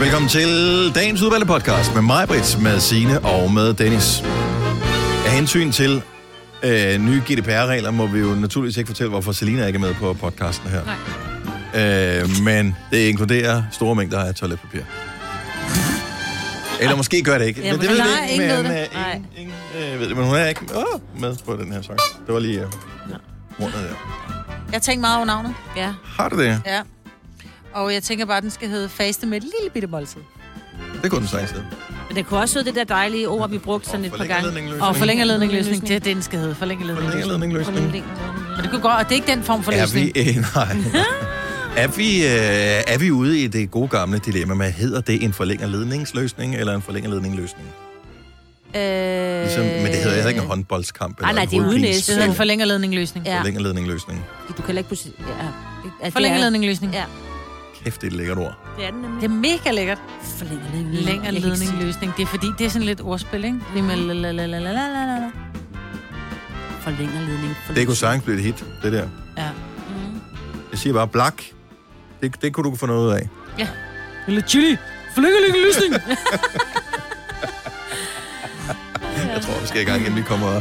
Velkommen til dagens udvalgte podcast med mig, Britt, med Signe og med Dennis. Af hensyn til øh, nye GDPR-regler må vi jo naturligvis ikke fortælle, hvorfor Selina ikke er med på podcasten her. Nej. Øh, men det inkluderer store mængder af toiletpapir. Eller måske gør det ikke. Jamen, men det ved vi ikke. ingen men, øh, Nej. ingen, ingen, øh, ved det, men hun er ikke åh, med på den her sang. Det var lige øh, rundet der. Jeg tænker meget over navnet. Ja. Har du det? Ja. Og jeg tænker bare, at den skal hedde Faste med et lille bitte måltid. Det kunne den sagtens hedde. Men det kunne også være det der dejlige ord, vi brugte sådan et par gange. Og forlængerledning løsning, det er det, den skal hedde. Forlængerledning løsning. Men det kunne godt, og det er ikke den form for Er løsning. vi, øh, nej. er, vi, øh, er vi ude i det gode gamle dilemma med, hedder det en forlængerledningsløsning eller en forlængerledningløsning? Øh... Ligesom, men det hedder heller ikke en håndboldskamp. Ej, eller nej, en det er uden. Det hedder en forlængerledning løsning. Ja. Forlængerledningløsning. Du kan ikke. Ja. At det er- Forlængerledning løsning. Ja. Kæft, det er et lækkert ord. Det er den nemlig. Det er mega lækkert. Forlængerledning. Forlængerledning løsning. Det er fordi, det er sådan lidt ordspil, ikke? Er med lalalalalalala. Forlængerledning. Det kunne sagtens blive et hit, det der. Ja. Mm. Jeg siger bare blak. Det, det kunne du få noget ud af. Eller chili. Forlængerledning løsning. Jeg tror, vi skal i gang, inden vi kommer Ja.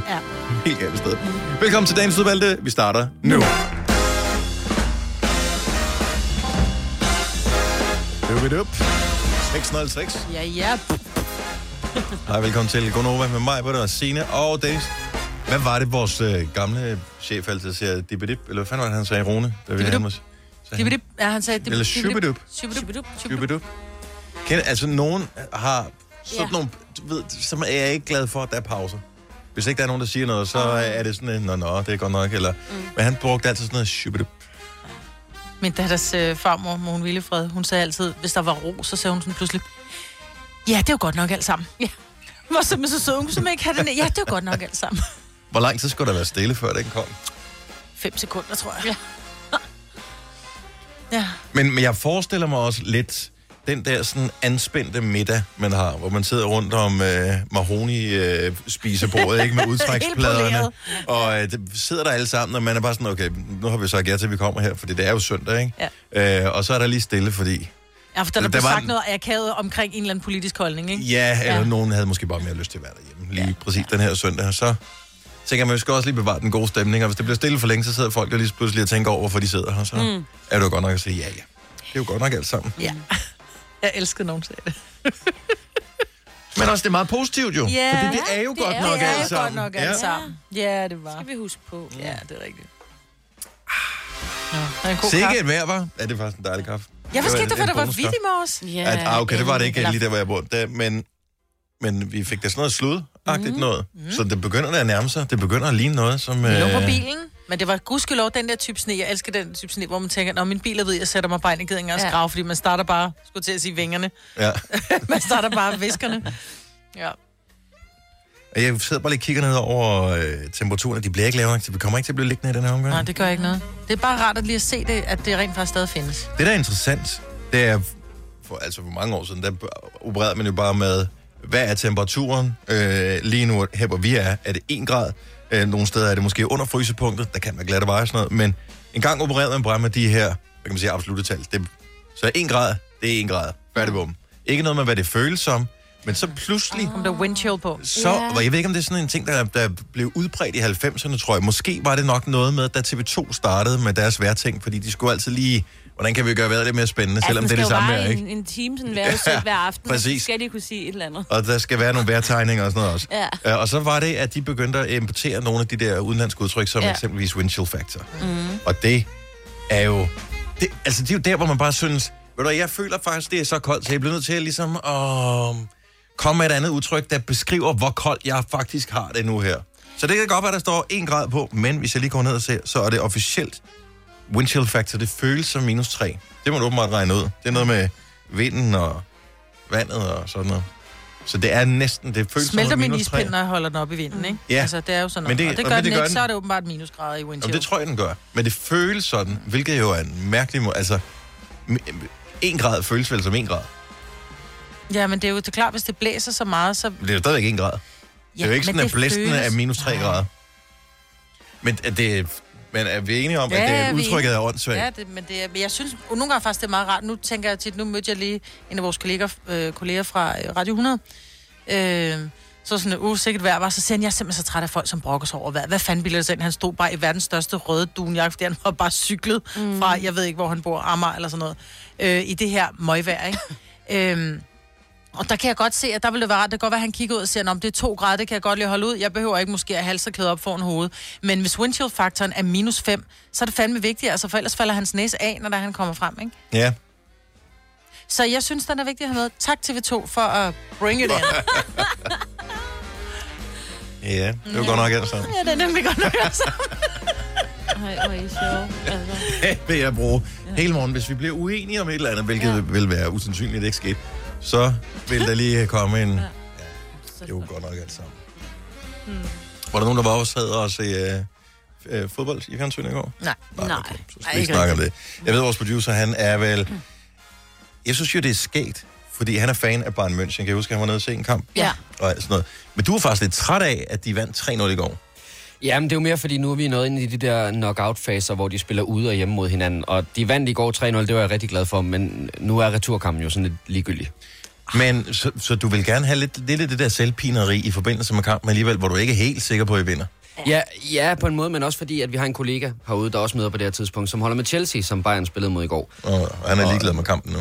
helt galt sted. Velkommen til dagens udvalgte. Vi starter nu. Dubidup. 606. Ja, ja. Hej, velkommen til Gonova med mig, Britta og Signe og Dennis. Hvad var det, vores øh, gamle chef altid siger? Dibidip? Eller hvad fanden var det, han sagde, Rune? Da vi havde os- Dibidip. Ja, han sagde... dip- Eller dibidip. shubidup. Shubidup. Shubidup. Kend, altså, nogen har sådan Ja. nogle, du ved, som er jeg ikke glad for, at der er pauser. Hvis ikke der er nogen, der siger noget, så er det sådan, en, nå, nå, det er godt nok, eller... Mm. Men han brugte altid sådan noget shubidup. Min datters øh, farmor, Mogen Willefred, hun sagde altid, hvis der var ro, så sagde hun sådan pludselig, ja, det er jo godt nok alt sammen. Ja. Var simpelthen så sød, hun kunne ikke have det ned. Ja, det er jo godt nok alt sammen. Hvor lang tid skulle der være stille, før den kom? Fem sekunder, tror jeg. Ja. ja. Men, men jeg forestiller mig også lidt den der sådan anspændte middag, man har, hvor man sidder rundt om øh, mahoni-spisebordet, ikke med udtrækspladerne. og øh, det sidder der alle sammen, og man er bare sådan, okay, nu har vi sagt ja til, at vi kommer her, fordi det er jo søndag, ikke? Ja. Øh, og så er der lige stille, fordi... Ja, for der, der blev var sagt noget akavet omkring en eller anden politisk holdning, ikke? Ja, eller ja. Ja. nogen havde måske bare mere lyst til at være derhjemme, lige ja. præcis den her søndag. Så tænker man, vi skal også lige bevare den gode stemning, og hvis det bliver stille for længe, så sidder folk jo lige pludselig og tænker over, hvorfor de sidder her, så mm. er det jo godt nok at sige, ja, ja. Det er jo godt nok alt sammen. Ja. Jeg elskede nogen sagde det. Men også, det er meget positivt jo. Ja, fordi det er jo det godt er nok Det er alt sammen. godt nok alt sammen. Ja, det var. Skal vi huske på. Ja, det er rigtigt. Der er en god Sikke et vejr, var? Ja, det er faktisk en dejlig kaffe. Jeg vidste ikke, en- for der var vidt i morges. Ja, At, ah, okay, det var det ikke lige der, hvor jeg bor. Der, men, men vi fik da sådan noget sludagtigt mm. noget. Så det begynder da at nærme sig. Det begynder at ligne noget, som... Vi lå på øh, bilen, men det var gudskelov den der type sne. Jeg elsker den type sne, hvor man tænker, når min bil er ved, jeg sætter mig bare ind i gider ikke engang Ja. skrave, fordi man starter bare, skulle til at sige vingerne, Ja. man starter bare viskerne. Ja. Og Jeg sidder bare lige og kigger ned over øh, temperaturen, de bliver ikke lavere. Så vi kommer ikke til at blive liggende i den her omgang. Nej, det gør ikke noget. Det er bare rart at lige at se det, at det rent faktisk stadig findes. Det, der er interessant, det er, for, altså for mange år siden, der opererede man jo bare med, hvad er temperaturen øh, lige nu, her hvor vi er, er det 1 grad, øh, nogle steder er det måske under frysepunktet, der kan være glatte veje og sådan noget, men en gang opererede man bare med de her, hvad kan man sige, absolutte tal. Det, så 1 grad, det er 1 grad, færdig bum. Ikke noget med, hvad det føles som, men så pludselig, Kom der windchill på. så, og jeg ved ikke, om det er sådan en ting, der, der blev udbredt i 90'erne, tror jeg. Måske var det nok noget med, da TV2 startede med deres vejrting, fordi de skulle altid lige, hvordan kan vi gøre vejret lidt mere spændende, selvom det er det samme vejr, ikke? En, en time sådan vejrudsigt Ja, hver aften. præcis. Så skal de kunne sige et eller andet. Og der skal være nogle vejrtegninger og sådan noget også. Ja. Øh, Og så var det, at de begyndte at importere nogle af de der udenlandske udtryk, som ja. Ja. eksempelvis wind chill factor. Mm. Og det er jo... Det, altså, det er jo der, hvor man bare synes, ved du jeg føler faktisk, det er så koldt, så jeg bliver nødt til ligesom at komme med et andet udtryk, der beskriver, hvor koldt jeg faktisk har det nu her. Så det kan godt være, der står 1 grad på, men hvis jeg lige går ned og ser, så er det officielt wind chill factor, det føles som minus 3. Det må du åbenbart regne ud. Det er noget med vinden og vandet og sådan noget. Så det er næsten, det føles Smelter som min minus 3. ispind, når jeg holder den op i vinden, ikke? Ja. Altså, det er jo sådan Men noget. det- og det og gør den det gør ikke, den. så er det åbenbart minusgrader i Jamen, windchill. det tror jeg, den gør. Men det føles sådan, hvilket jo er en mærkelig måde. Altså, en grad føles vel som en grad. Ja, men det er jo det er klart, hvis det blæser så meget, så... Det er jo stadigvæk en grad. Ja, det er jo ikke sådan, at blæsten føles- er minus 3 Nej. grader. Men det, Men er vi enige om, Ja, at det er udtrykket er åndssvagt? Ja, det, men, det er, men jeg synes nogle gange faktisk, det er meget rart. Nu tænker jeg tit, nu mødte jeg lige en af vores kolleger, øh, kolleger fra øh, Radio 100. Øh, så sådan, uh, sikkert vejr var, så siger han, jeg er simpelthen så træt af folk, som brokker sig over vejr. Hvad fanden bilder det sig ind? Han stod bare i verdens største røde dunjakke, fordi han var bare cyklet mm. fra, jeg ved ikke, hvor han bor, Amager eller sådan noget, øh, i det her møgvejr, ikke? øhm, og der kan jeg godt se, at der ville det være rart. Det kan godt være, at han kigger ud og siger, om det er to grader, det kan jeg godt lige holde ud. Jeg behøver ikke måske at halserklæde op foran hovedet. Men hvis windshield-faktoren er minus 5, så er det fandme vigtigt, altså for ellers falder hans næse af, når der han kommer frem, ikke? Ja. Så jeg synes, den er vigtig at have med. Tak TV2 for at bring it in. Ja, det var godt nok alt sammen. ja, det er nemlig godt nok. Altså. Ej, hvor er I sjove. Altså. Det vil jeg bruge hele morgen. Hvis vi bliver uenige om et eller andet, hvilket ja. vil være usandsynligt, det ikke sker, så vil der lige komme en... Ja, det var godt nok alt sammen. Hmm. Var der nogen, der var også sad og se øh, øh, fodbold i fjernsynet i går? Nej. Nej. Okay, så skal vi ikke snakke om det. Jeg ved, vores producer, han er vel... Jeg synes jo, det er skægt, fordi han er fan af Bayern München. Kan jeg huske, at han var nede og se en kamp? Ja. Og sådan noget. Men du var faktisk lidt træt af, at de vandt 3-0 i går. Jamen, det er jo mere, fordi nu er vi nået ind i de der knockout-faser, hvor de spiller ude og hjemme mod hinanden. Og de vandt i går 3-0, det var jeg rigtig glad for, men nu er returkampen jo sådan lidt ligegyldig. Men så, så du vil gerne have lidt, lidt af det der selvpineri i forbindelse med kampen alligevel, hvor du ikke er helt sikker på, at I vinder. Ja, ja, på en måde, men også fordi, at vi har en kollega herude, der også møder på det her tidspunkt, som holder med Chelsea, som Bayern spillede mod i går. Og han er ligeglad med kampen nu.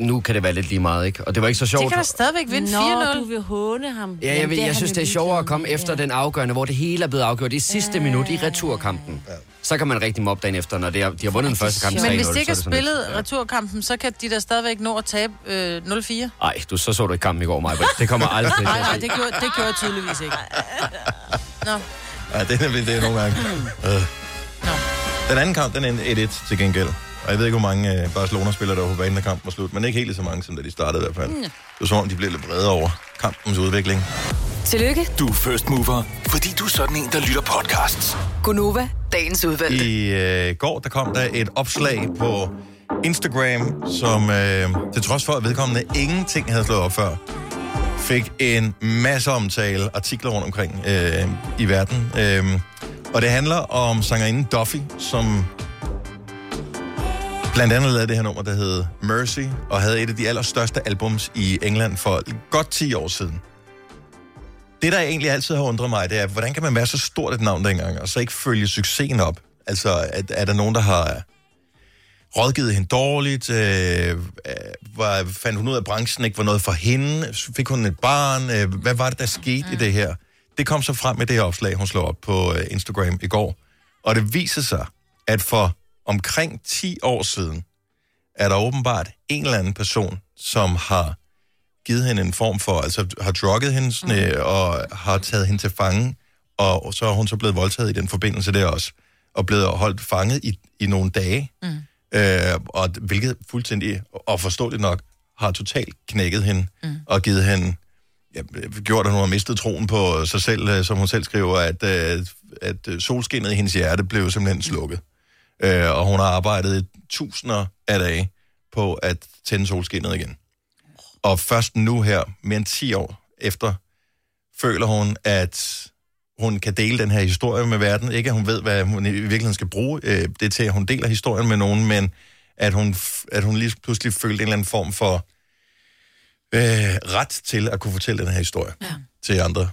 Nu kan det være lidt lige meget, ikke? Og det var ikke så sjovt. Det kan da stadigvæk vinde Nå, 4-0. du vil håne ham. Ja, jeg, ved, det jeg synes, det er sjovere at komme efter den afgørende, hvor det hele er blevet afgjort i sidste minut i returkampen. Så kan man rigtig mobbe dagen efter, når det er, de har vundet den første kamp 3-0. Men hvis de ikke har er det spillet returkampen, så kan de da stadigvæk nå at tabe øh, 0-4. Ej, du, så så du ikke kampen i går, Maja. Det kommer aldrig til. Nej, nej, det gjorde, det gjorde jeg tydeligvis ikke. Nå. Ja, det er det er nogle gange. Øh. Den anden kamp, den er 1-1 til gengæld. Og jeg ved ikke, hvor mange øh, Barcelona-spillere, der var på banen, da kampen var slut. Men ikke helt så mange, som da de startede i hvert fald. Det var som om, de blev lidt brede over kampens udvikling. Tillykke, Du er first mover, fordi du er sådan en, der lytter podcasts. Gunova, dagens udvalgte. I øh, går, der kom der et opslag på Instagram, som øh, til trods for, at vedkommende ingenting havde slået op før, fik en masse omtale, artikler rundt omkring øh, i verden. Øh, og det handler om sangerinden Duffy, som blandt andet lavede det her nummer, der hed Mercy, og havde et af de allerstørste albums i England for godt 10 år siden. Det, der egentlig altid har undret mig, det er, hvordan kan man være så stort et navn dengang, og så ikke følge succesen op? Altså, er, er der nogen, der har rådgivet hende dårligt? Øh, øh, var, fandt hun ud af, at branchen ikke var noget for hende? Fik hun et barn? Øh, hvad var det, der skete mm. i det her? Det kom så frem med det opslag, hun slog op på øh, Instagram i går. Og det viser sig, at for omkring 10 år siden, er der åbenbart en eller anden person, som har givet hende en form for, altså har drugget hende sådan, mm. og har taget hende til fange, og så er hun så blevet voldtaget i den forbindelse der også, og blevet holdt fanget i, i nogle dage, mm. øh, og hvilket fuldstændig, og forståeligt nok, har totalt knækket hende, mm. og givet hende, ja, gjort, at hun har mistet troen på sig selv, øh, som hun selv skriver, at, øh, at solskinnet i hendes hjerte blev simpelthen slukket. Øh, og hun har arbejdet tusinder af dage på at tænde solskinnet igen. Og først nu her, mere end 10 år efter, føler hun, at hun kan dele den her historie med verden. Ikke at hun ved, hvad hun i virkeligheden skal bruge øh, det til, at hun deler historien med nogen, men at hun, at hun lige pludselig følte en eller anden form for øh, ret til at kunne fortælle den her historie ja. til andre.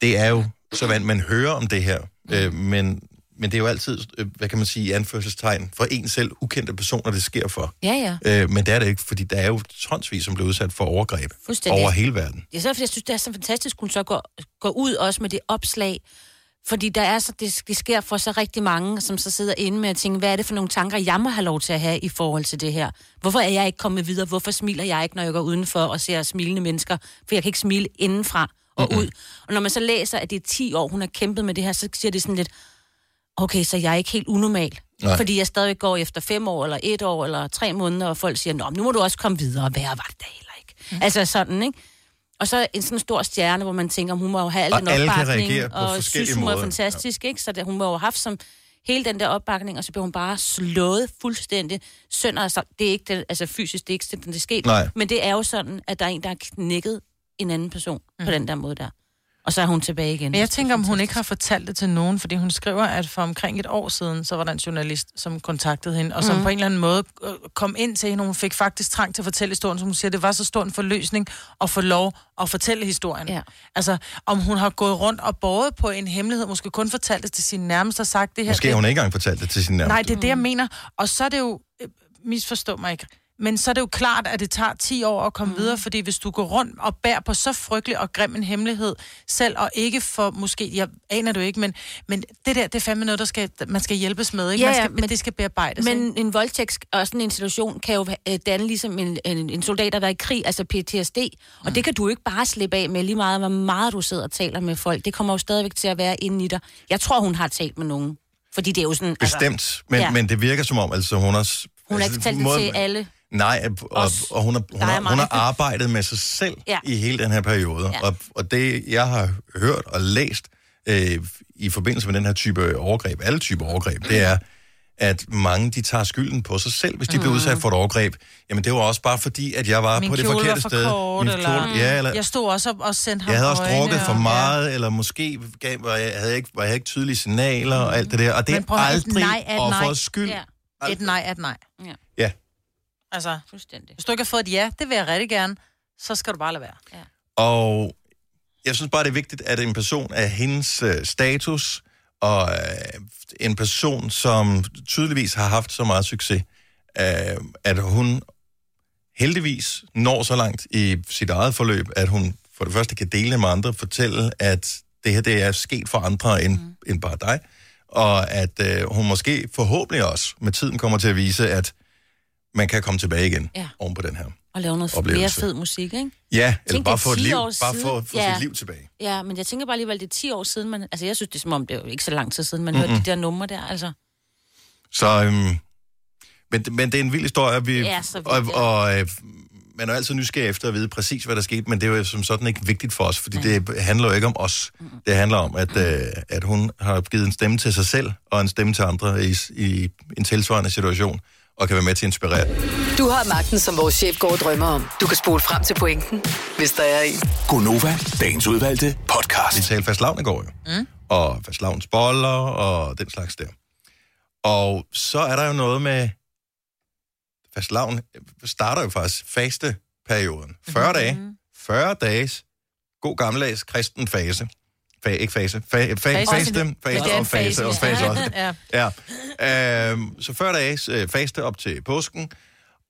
Det er jo så vant, man hører om det her, øh, men, men det er jo altid, øh, hvad kan man sige, anførselstegn, for en selv ukendte personer, det sker for. Ja, ja. Øh, men det er det ikke, fordi der er jo tonsvis, som bliver udsat for overgreb over hele verden. Er så, fordi jeg synes, det er så fantastisk, hun så går, går ud også med det opslag. Fordi der er så, det, det sker for så rigtig mange, som så sidder inde med at tænke, hvad er det for nogle tanker, jeg må have lov til at have i forhold til det her? Hvorfor er jeg ikke kommet videre? Hvorfor smiler jeg ikke, når jeg går udenfor og ser smilende mennesker? For jeg kan ikke smile indenfra og mm-hmm. ud. Og når man så læser, at det er 10 år, hun har kæmpet med det her, så siger det sådan lidt, okay, så jeg er ikke helt unormal. Nej. Fordi jeg stadig går efter fem år, eller et år, eller tre måneder, og folk siger, nå, nu må du også komme videre, og værre var det da heller ikke. Mm. Altså sådan, ikke? Og så en sådan stor stjerne, hvor man tænker, hun må jo have al Og den alle kan opbakning, reagere på og forskellige synes, hun er måder. fantastisk, ikke? Så det, hun må jo have haft som hele den der opbakning, og så bliver hun bare slået fuldstændig sønder. Så det er ikke det, altså fysisk, det er ikke sådan, det er sket. Nej. Men det er jo sådan, at der er en, der har knækket en anden person mm. på den der måde der. Og så er hun tilbage igen. Men jeg tænker, om hun ikke har fortalt det til nogen, fordi hun skriver, at for omkring et år siden, så var der en journalist, som kontaktede hende, og som mm. på en eller anden måde øh, kom ind til hende. Hun fik faktisk trang til at fortælle historien, som hun siger, det var så stor en forløsning at få lov at fortælle historien. Ja. Altså, om hun har gået rundt og båret på en hemmelighed, måske kun fortalt det til sine nærmeste og sagt det her. Måske det, har hun ikke engang fortalt det til sin nærmeste. Nej, det er det, jeg mener. Og så er det jo, øh, misforstå mig ikke, men så er det jo klart, at det tager 10 år at komme mm. videre, fordi hvis du går rundt og bærer på så frygtelig og grim en hemmelighed selv, og ikke for, måske, jeg aner du ikke, men, men det der, det er fandme noget, der skal, man skal hjælpes med, ikke? Ja, man skal, men- det skal bearbejdes, ikke? Men en voldtægt og sådan en situation kan jo øh, danne ligesom en, en, en soldat, der været i krig, altså PTSD. Og Mm. det kan du ikke bare slippe af med lige meget, hvor meget du sidder og taler med folk. Det kommer jo stadigvæk til at være inde i dig. Jeg tror, hun har talt med nogen. Fordi det er jo sådan... Bestemt, men, Ja. men det virker som om, altså hun har... hun har ikke altså, fortalt det måde- til alle. Nej, og, Os. og hun, har, hun, har, hun har arbejdet med sig selv Ja. ja. i hele den her periode. Ja. Ja. Og, og det, jeg har hørt og læst øh, i forbindelse med den her type overgreb, alle typer overgreb, det er, at mange de tager skylden på sig selv, hvis de mm. bliver udsat for et overgreb. Jamen det var også bare fordi, at jeg var Min på det forkerte for sted. kort, Min eller- kjole, ja, eller Jeg stod også og sendte ham jeg havde også drukket for og- meget, ja. eller måske gav, var jeg, havde ikke, var jeg ikke tydelige signaler og alt det der. Og det er aldrig er offerets skyld. Ja, Ja. Et nej er et nej. Ja. Altså, fuldstændig. hvis du ikke har fået et ja, det vil jeg rigtig gerne, så skal du bare lade være. Og jeg synes bare, det er vigtigt, at en person af hendes øh, status, og øh, en person, som tydeligvis har haft så meget succes, øh, at hun heldigvis når så langt i sit eget forløb, at hun for det første kan dele med andre, fortælle, at det her det er sket for andre end, mm. end bare dig, og at øh, hun måske forhåbentlig også med tiden kommer til at vise, at man kan komme tilbage igen Ja. oven på den her. Og lave noget mere Oplevelse. fed musik, ikke? Ja, eller bare få, et 10 liv, bare få, få Ja. sit liv tilbage. Ja, men jeg tænker bare alligevel, det er 10 år siden, man... Altså, jeg synes, det er som om, det er jo ikke så lang tid siden, man mm-hmm. hørte de der numre der, altså. Så, øhm, men, men det er en vild historie, vi, er så vildt, og, ja. og øh, man er altid nysgerrig efter at vide præcis, hvad der skete, men det er jo som sådan ikke vigtigt for os, fordi det handler jo ikke om os. Det handler om, at, øh, at hun har givet en stemme til sig selv, og en stemme til andre i, i en tilsvarende situation, og kan være med til at inspirere. Du har magten, som vores chef går og drømmer om. Du kan spole frem til pointen, hvis der er en. Gonova, dagens udvalgte Vi podcast. talte fastlavn i går jo. Mm. Og fastlavns boller og den slags der. Og så er der jo noget med... Fastlavn starter jo faktisk fasteperioden. 40 dage. 40 dages god gammeldags kristen fase. Fa, ikke fase. Fa, fa, Fase. faste, Ja, det faste er en og fase fase, og ja. fase også. ja. Ja. Øhm, så 40 dages øh, faste op til påsken.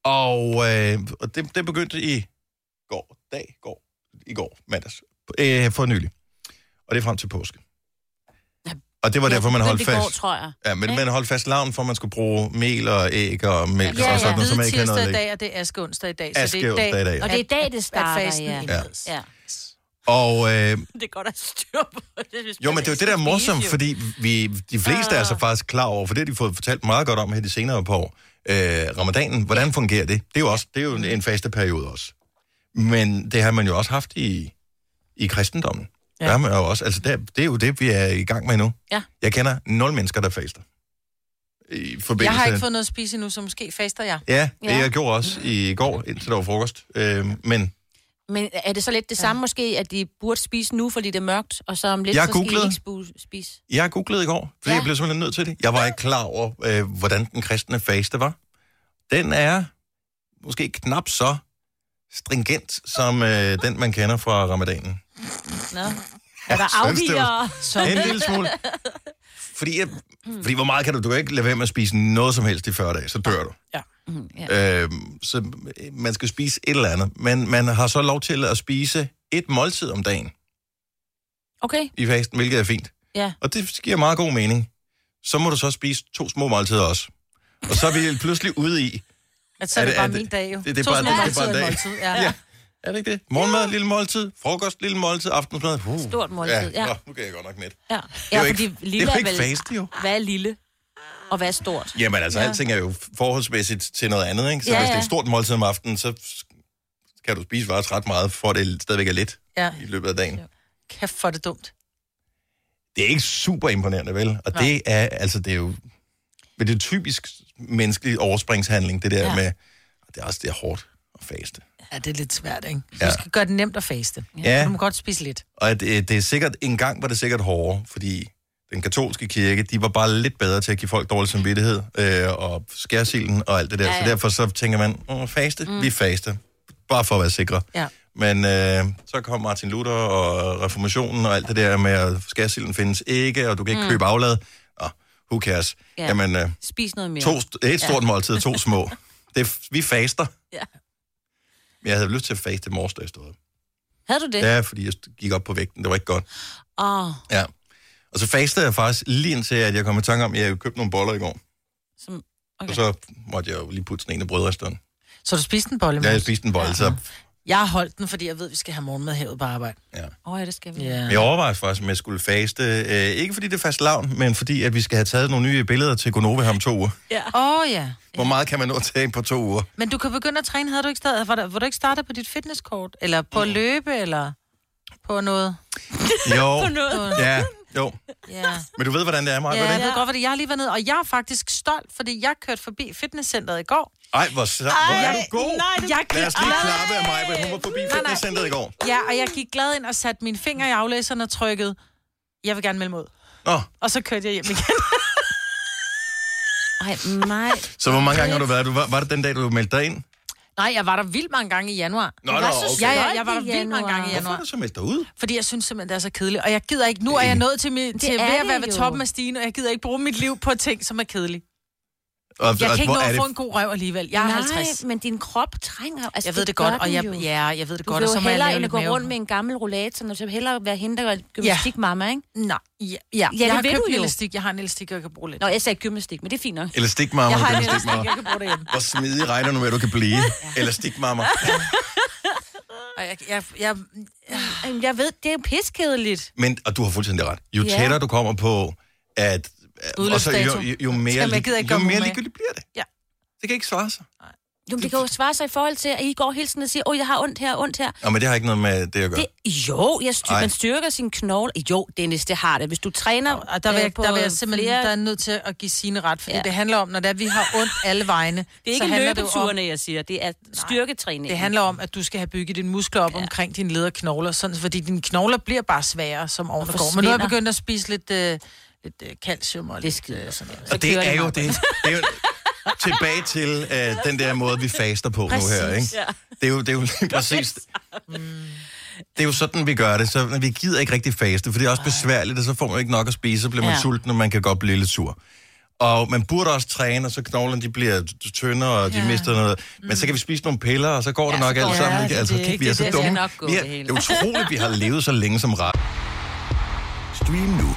Og, øh, og det, det begyndte i går, dag, går, i går, mandags, øh, for nylig. Og det er frem til påske. Og det var derfor, man holdt det går, fast. tror jeg. Ja, men Ikke? man holdt fast lavn, for man skulle bruge mel og æg og mælk Ja, og sådan ja. noget, så man ikke havde noget tirsdag i at lægge. dag, og det er aske onsdag i dag. Aske det er onsdag i dag, ja. Og det er i dag, det at starter, fasten ja. indledes. ja. Og øh, Det er godt at styr på det. jo, men det er jo det, der er morsomt, fordi vi, de fleste er så faktisk klar over, for det har de fået fortalt meget godt om her de senere par år. Øh, ramadanen, hvordan fungerer det? Det er jo, også, det er jo en, en faste periode også. Men det har man jo også haft i, i kristendommen. Ja. Der har man jo også, altså det, det er jo det, vi er i gang med nu. Ja. Jeg kender nul mennesker, der faster. I forbindelse... Jeg har ikke fået noget at spise endnu, så måske faster jeg. Ja, det Ja. jeg gjorde også i går, indtil der var frokost. Øh, men Men er det så lidt det samme måske, at de burde spise nu, fordi det er mørkt, og så om lidt, Jeg så skal googlede. de ikke spise? jeg googlede i går, fordi ja. Ja. jeg blev simpelthen nødt til det. Jeg var ikke klar over, øh, hvordan den kristne faste var. Den er måske knap så stringent, som øh, den, man kender fra ramadanen. Nå. Er der afviger? En lille smule. Fordi, jeg, fordi hvor meget kan du? Du kan ikke lade være med at spise noget som helst i 40 dage, så dør du. Mm, ja. Øhm, så øh, man skal spise et eller andet. Men man har så lov til at spise et måltid om dagen Okay, i fasten, hvilket er fint. ja. Og det giver meget god mening. Så må du så spise to små måltider også. Og så er vi pludselig ude i... At så Er er det det- bare er det- min dag jo. det- det er To bare- små det er måltider bare en dag. måltid, Ja. Ja. Er det ikke det? Morgenmad, lille måltid. Frokost, lille måltid. Aftensmad. Uh. Stort måltid, ja. Nå, nu kan jeg godt nok med. Ja, jo ja ikke- fordi det er lille jo er, ikke vel... faste, jo. Hvad er lille? Og hvad er stort? Jamen altså, ja. alting er jo forholdsmæssigt til noget andet, ikke? Så ja, hvis det er et stort måltid om aftenen, så kan du spise faktisk ret meget, for det stadigvæk er lidt ja. i løbet af dagen. Ja. Kæft for det dumt. Det er ikke super imponerende, vel? Og Nej. det er, altså, det er jo... Men det er typisk menneskelig overspringshandling, det der ja. Med... Det er også det er hårdt at faste. Ja, det er lidt svært, ikke? Ja. Du skal gøre det nemt at faste. Ja. Du må godt spise lidt. Og det, det er sikkert, en gang var det sikkert hårdere, fordi den katolske kirke, de var bare lidt bedre til at give folk dårlig samvittighed, øh, og skærsilden og alt det der. Ja, Ja. Så derfor så tænker man, mm, faste, mm. vi faste. Bare for at være sikre. Ja. Men øh, så kom Martin Luther og reformationen og alt det der med, at skærsilden findes ikke, og du kan ikke mm. købe aflad. Og who cares? Ja. Ja. Jamen, øh, Spis noget mere. to, et stort ja. måltid, to små. Det, vi faster. Ja. Jeg havde lyst til at faste i morges, da jeg stod op. Havde du det? Ja, fordi jeg gik op på vægten. Det var ikke godt. Åh, oh, Ja. Og så fastede jeg faktisk lige indtil, at jeg kom i tanke om, at jeg købte nogle boller i går. som... Okay. Og så måtte jeg jo lige putte sådan en af brødresterne. Så du spiste en bolle Ja, jeg spiste en bolle, ja. så Jeg har holdt den, fordi jeg ved, at vi skal have morgenmad herude på arbejde. ja. Åh, oh, ja, det skal vi. Ja. Jeg overvejede faktisk, om jeg skulle faste. Øh, ikke fordi det er fast lavn, men fordi, at vi skal have taget nogle nye billeder til Gonova her om to uger. Åh, oh, ja. Hvor meget kan man nå at tage på to uger? Men du kan begynde at træne. Havde du ikke startet, var, der, var du ikke startet på dit fitnesskort? Eller på at løbe, eller på noget? Jo, noget. ja, jo. Ja. Men du ved, hvordan det er, Maja, Ja, jeg ved godt, fordi jeg har lige været nede, og jeg er faktisk stolt, fordi jeg kørte forbi fitnesscenteret i går. Ej, hvor, så, hvor er du god. Nej, jeg Lad os lige klappe af mig, hun var forbi fitnesscenteret i går. Ja, og jeg gik glad ind og satte mine fingre i aflæseren og trykkede, jeg vil gerne melde mod. Nå, Og så kørte jeg hjem igen. Ej, nej. så hvor mange gange har du været? Du, var, var det den dag, du meldte dig ind? Nej, jeg var der vildt mange gange i januar. Nå, var nå, så okay. Ja, ja, jeg var der i vildt mange januar. gange i Hvorfor januar. har du så meldt dig ud? Fordi jeg synes simpelthen, det er så kedeligt. Og jeg gider ikke, nu er jeg nået til, mi, til er ved at det være ved toppen af stigen, og jeg gider ikke bruge mit liv på ting, som er kedelige. Og, Jeg og kan ikke hvor nå at det få en god røv alligevel. Jeg er nej, 50. men din krop trænger... Altså, Jeg ved det gør godt, og jeg, jo. ja, jeg ved det Du godt, vil og så jo må jeg hellere end at gå rundt med en gammel rollator, når du vil hellere være hende, der gør gymnastikmamma, ikke? Nej, ja, ja. Ja, jeg det har vil købt du en elastik. Jeg har en elastik, jeg kan bruge lidt. Nå, jeg sagde gymnastik, men det er fint nok. Elastikmamma, Jeg har en elastik, jeg kan bruge derhjemme. Hvor smidig regner du med, at du kan blive? Elastikmamma. Og jeg, jeg, jeg, Jamen, Jeg ved, det er jo piskedeligt. Men, og du har fuldstændig ret. Jo Ja. tættere du kommer på, at... Og så jo, jo, jo mere, Jamen, ikke jo mere ligegyldigt bliver det. Ja. Det kan ikke svare sig. Jo, men det kan jo svare sig i forhold til, at I går hele tiden og siger, åh, jeg har ondt her, ondt her. Nå, men det har ikke noget med det at gøre. Det, jo, jeg styr, Ej. man styrker sin knogle. Jo, Dennis, det har det. Hvis du træner og der vil, øh, jeg, der vil jeg simpelthen flere... der er nødt til at give sine ret, fordi ja. Ja. det handler om, når det er, vi har ondt alle vegne, Det er så ikke jo om, løbeturene, jeg siger. Det er styrketræning. det handler om, at du skal have bygget dine muskler op ja. omkring dine lederknogler, sådan, fordi dine knogler bliver bare sværere, som årene går. Men nu er jeg begyndt at spise lidt, øh, lidt øh, calcium og Det er lidt øh, sådan noget. Og det er det jo det. det er jo tilbage til uh, den der måde, vi faster på Præcis, nu her, ikke? ja. Det er jo, det er jo lige præcis... Det er jo sådan, vi gør det. Så vi gider ikke rigtig faste, for det er også besværligt, og så får man ikke nok at spise, så bliver man Ja. sulten, og man kan godt blive lidt sur. Og man burde også træne, og så knoglerne de bliver tyndere, og de ja. mister noget. Men så kan vi spise nogle piller, og så går det Ja, nok så går alt det. sammen. Ja, det- altså, det- vi er det- så det dumme. nok gå, vi er, det det er utroligt, vi har levet så længe som ret. Stream nu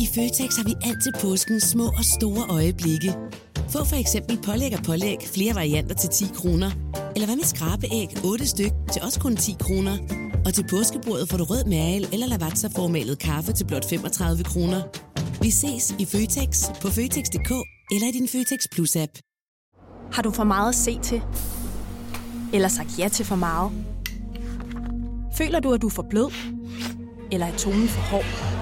I Føtex har vi altid påsken små og store øjeblikke. Få for eksempel pålæg og pålæg flere varianter til 10 kroner. Eller hvad med skrabeæg 8 styk til også kun 10 kroner. Og til påskebordet får du rød mal eller lavatserformalet kaffe til blot 35 kroner. Vi ses i Føtex på Føtex.dk eller i din Føtex Plus-app. Har du for meget at se til? Eller sagt ja til for meget? Føler du, at du er for blød? Eller er tonen for hård?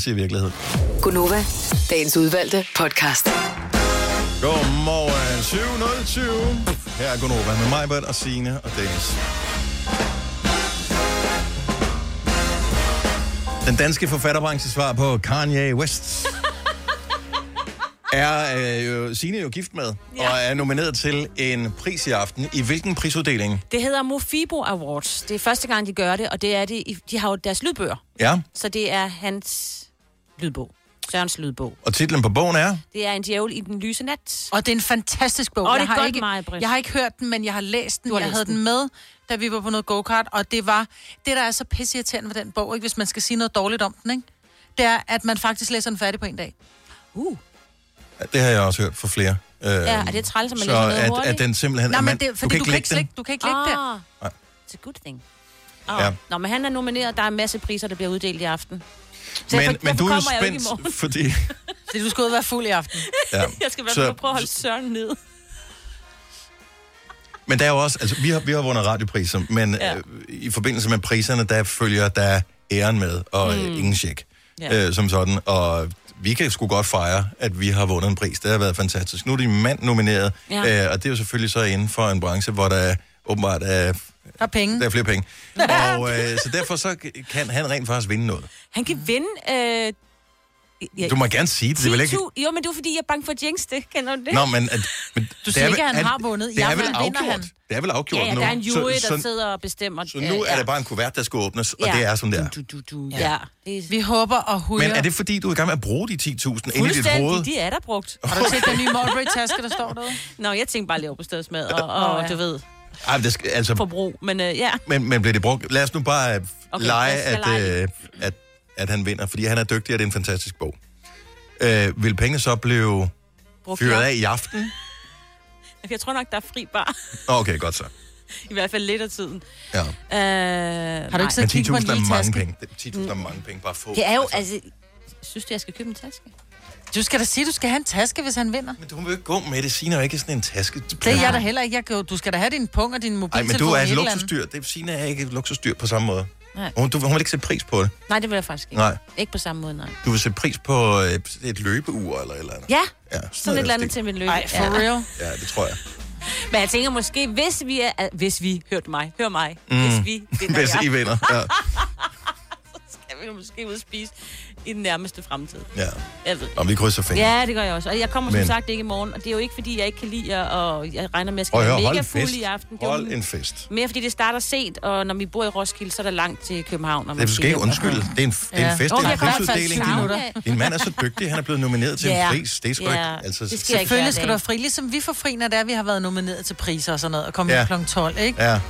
Jeg siger virkelighed. Gunova, dagens udvalgte podcast. Godmorgen, 7.07. Her er Gunova med mig, Bert og Signe og Dennis. Den danske forfatterbranche svar på Kanye West. er øh, jo, Signe jo gift med, ja. og er nomineret til en pris i aften. I hvilken prisuddeling? Det hedder Mofibo Awards. Det er første gang, de gør det, og det er det, i- de har jo deres lydbøger. Ja, Så det er hans lydbog. Sørens lydbog. og titlen på bogen er? Det er en djævel i den lyse nat. Og det er en fantastisk bog. Åh, det er jeg, har godt, ikke, Britt. jeg har ikke hørt den, men jeg har læst den. Du har Jeg læst havde den. den med, da vi var på noget go-kart, og det var det, der er så pisseirriterende ved den bog, ikke, hvis man skal sige noget dårligt om den, ikke? det er, at man faktisk læser den færdig på en dag. Uh. Det har jeg også hørt fra flere. Øh, Ja, er det træls, at man så læser noget at, hurtigt? at den simpelthen... Nej, men det, fordi du kan ikke, lægge du kan ikke lægge der. Ah, it's a good thing. Oh. Ja. Ja. Nå, men han er nomineret. Der er en masse priser, der bliver uddelt i aften. Så Men, derfor- men du er jo spændt, fordi... Fordi du skal ud og være fuld i aften. Ja, Jeg skal hvert så- prøve at holde Søren ned. Men der er jo også, altså vi har, vi har vundet radiopriser, men ja. Øh, i forbindelse med priserne, der følger der æren med, og mm. ingen check, Ja. øh, som sådan. Og vi kan sgu godt fejre, at vi har vundet en pris. Det har været fantastisk. Nu er din mand nomineret. Ja. øh, og det er jo selvfølgelig så inden for en branche, hvor der åbenbart er, Der er penge. der er flere penge. og øh, så derfor så kan han rent faktisk vinde noget. Han kan vinde... Øh, ja, Du må gerne sige det, det er vel ikke... 10.000 Jo, men det er fordi, jeg er bange for jinx det. Kender du det? Nå, men, at, men Du det siger er ikke, at han har vundet. Det er Jeg vel vinder afgjort. han. Det er vel afgjort ja, ja, nu. der er en jury, så, der så, sidder og bestemmer. så nu er det bare en kuvert, der skal åbnes, og Ja. det er, som det er. Du, du, du, ja. ja. Vi håber og hujer. Men er det fordi, du er i gang med at bruge de 10.000 ind i dit hoved? de er der brugt. Har du set den nye Mulberry-taske, der står derude? Nå, jeg tænkte bare at leve på stedsmad, og, og ja. du ved, Ej, men det skal, altså, forbrug. Men øh, ja, men, men bliver det brugt? Lad os nu bare øh, Okay, lege, at, lege øh, at, at han vinder, fordi han er dygtig, og det er en fantastisk bog. Øh, vil pengene så blive brugt fyret af i aften? Jeg tror nok, der er fri bar. Okay, godt så. I hvert fald lidt af tiden. Ja. Øh, Har du ikke og kigget på en 10.000 er lille mange taske? penge. Det- 10.000 er mange penge, bare få. Det er jo, altså... Synes du, jeg skal købe en taske? Du skal da sige, du skal have en taske, hvis han vinder. Men du må jo ikke gå med det. Signe er ikke sådan en taske. Det er jeg da heller ikke. Jeg kan du skal da have din pung og din mobiltelefon. men du er et luksusdyr. Det Signe er ikke et luksusdyr på samme måde. Nej. Hun, du, hun vil ikke sætte pris på det. Nej, det vil jeg faktisk ikke. Nej. Ikke på samme måde, nej. Du vil sætte pris på øh, et løbeur eller et eller andet. Ja, Ja, sådan et eller andet til min løbe. Ej, for ja. real. Ja, det tror jeg. Men jeg tænker måske, hvis vi er... Hvis vi... Hørte mig. Hør mig. Mm. Hvis vi vinder, Hvis I vinder. Ja. skal vi måske ud og spise i den nærmeste fremtid. ja. Jeg ved Og vi krydser fingre. Ja, det gør jeg også. Og jeg kommer som Men- sagt ikke i morgen. Og det er jo ikke, fordi jeg ikke kan lide jer, og jeg regner med, at jeg skal at være mega fuld i aften. Det er Hold jo en fest. mere fordi det starter sent, og når vi bor i Roskilde, så er der langt til København. Og Det skal ikke undskylde. Det er en, det er en Ja. fest, det Okay, er en prisuddeling. 10 Din, din mand er så dygtig, han er blevet nomineret til Ja. en pris. Det er sgu Ja, ikke... Altså, det ikke Selvfølgelig skal du have fri, ligesom vi får fri, når det er, vi har været nomineret til priser og sådan noget, og kommet Ja. ja. kl. 12, ikke? Ja.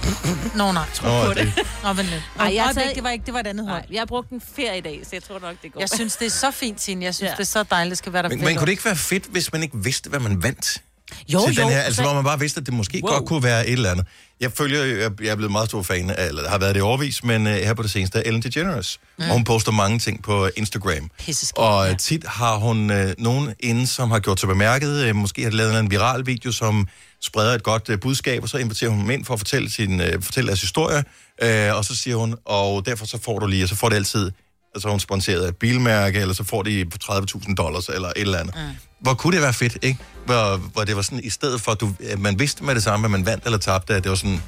Nå, nej. Tro på det- det. Nå, vent lidt. Ej, Ej, jeg har jeg taget- det var ikke, det var et andet hold. Nej, jeg har brugt en ferie i dag, så jeg tror nok, det går. Jeg synes, det er så fint, Signe. Jeg synes, Ja. det er så dejligt, det skal være der Men, men kunne det ikke være fedt, hvis man ikke vidste, hvad man vandt? jo, til jo, den her, altså så- hvor man bare vidste, at det måske wow. Godt kunne være et eller andet. Jeg følger, jeg, jeg er blevet meget stor fan af, eller har været det i overvis, men uh, her på det seneste, er Ellen DeGeneres. Mm. Og hun poster mange ting på Instagram. Pisseskægt, Og ja. ja. tit har hun uh, nogen inde, som har gjort sig bemærket. Uh, måske har lavet en viral video, som spreder et godt uh, budskab, og så inviterer hun dem ind for at fortælle, sin, uh, fortælle deres historie. Uh, og så siger hun, og derfor så får du lige, og så får det altid, altså hun sponsoreret af et bilmærke, eller så får de 30.000 dollars, eller et eller andet. Mm. Hvor kunne det være fedt, ikke? Hvor, hvor det var sådan, i stedet for, at, du, man vidste med det samme, at man vandt eller tabte, at det var sådan,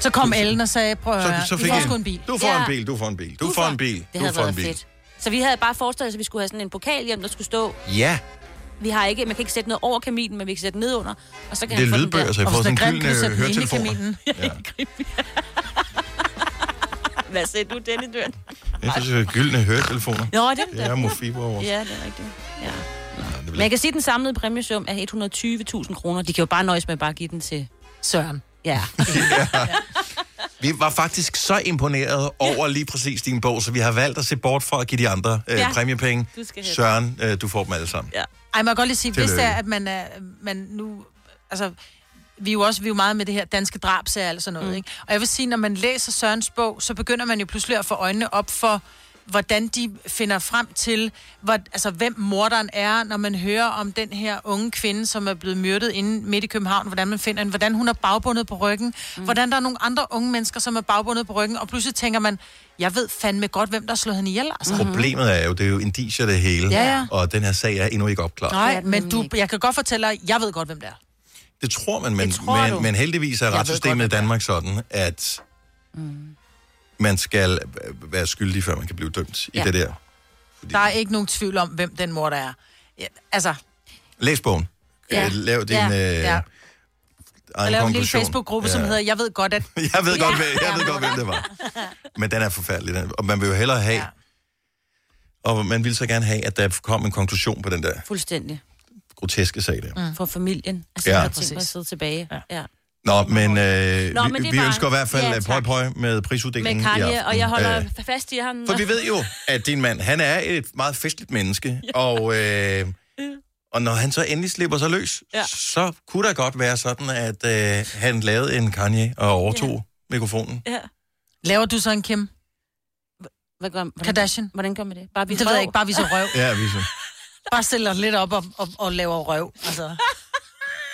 Så kom Ellen og sagde, prøv at så, høre, så vi fik får jeg sgu en bil. Du får Ja. en bil, du får en bil, du, får en bil, Det du havde får en bil. fedt. Så vi havde bare forestillet os, at vi skulle have sådan en pokal hjem, der skulle stå. Ja, Vi har ikke, man kan ikke sætte noget over kaminen, men vi kan sætte ned under. Og så kan det er han få den lydbøger, så jeg Og får sådan en du gyldne i høretelefoner. Ja. Hvad sagde du, denne døren? Jeg får så gyldne høretelefoner. Nå, det er Det er Mofibo over. Ja, det er rigtigt. Ja. det vil Men jeg kan sige, at den samlede præmiesum er 120.000 kroner. De kan jo bare nøjes med at bare give den til... Søren. Ja. Vi var faktisk så imponeret over lige præcis din bog, så vi har valgt at se bort fra at give de andre øh, Ja. præmiepenge. Søren, øh, du får dem alle sammen. ja. Ej, man kan godt lige sige, hvis det er, at man er, man nu, altså, vi er jo også vi er jo meget med det her danske drabsager og sådan noget, mm. ikke? Og jeg vil sige, når man læser Sørens bog, så begynder man jo pludselig at få øjnene op for, hvordan de finder frem til, hvor, altså, hvem morderen er, når man hører om den her unge kvinde, som er blevet myrdet inde midt i København, hvordan man finder hende, hvordan hun er bagbundet på ryggen, mm. hvordan der er nogle andre unge mennesker, som er bagbundet på ryggen, og pludselig tænker man, jeg ved fandme godt, hvem der har slået hende ihjel, altså. Mm. Problemet er jo, det er jo indicier det hele, Ja, ja. og den her sag er endnu ikke opklaret. Nej, men du, jeg kan godt fortælle dig, jeg ved godt, hvem det er. Det tror man, men, Det tror du. men, men heldigvis er Jeg retssystemet i. Danmark sådan, at mm. man skal øh, være skyldig, før man kan blive dømt i Ja. det der. Der er ikke nogen tvivl om, hvem den mor der er. Ja, altså, Læs bogen. Ja. Ja. Lav din Ja. øh, Ja. egen Og lave en lille. Facebook-gruppe, ja. som hedder, jeg ved godt, at... Jeg ved godt, hvem- jeg ved godt, hvem det var. Men den er forfærdelig. Den. Og man vil jo hellere have... Ja. Og man vil så gerne have, at der kom en konklusion på den der Fuldstændig. Groteske sag der. Mm. For familien. Altså, Ja. ja. jeg tænker at sidde tilbage. Ja. ja. Nå, men, øh, Nå, vi, men vi bare- ønsker i hvert fald Ja, ja, pøj pøj med prisuddelingen Med i Kanye, aften. og jeg holder Øh, øh. fast i ham. For vi ved jo, at din mand, han er et meget festligt menneske, og, øh, og når han så endelig slipper sig løs, ja. Ja. så kunne der godt være sådan, at øh, han lavede en Kanye og overtog ja. mikrofonen. Ja. Laver du så en Kim? Hvad gør, hvordan, Kardashian? Hvordan gør man det? Bare Det ved jeg ikke, bare viser røv. Ja, vi så. Bare stiller lidt op og, og, og laver røv. Altså.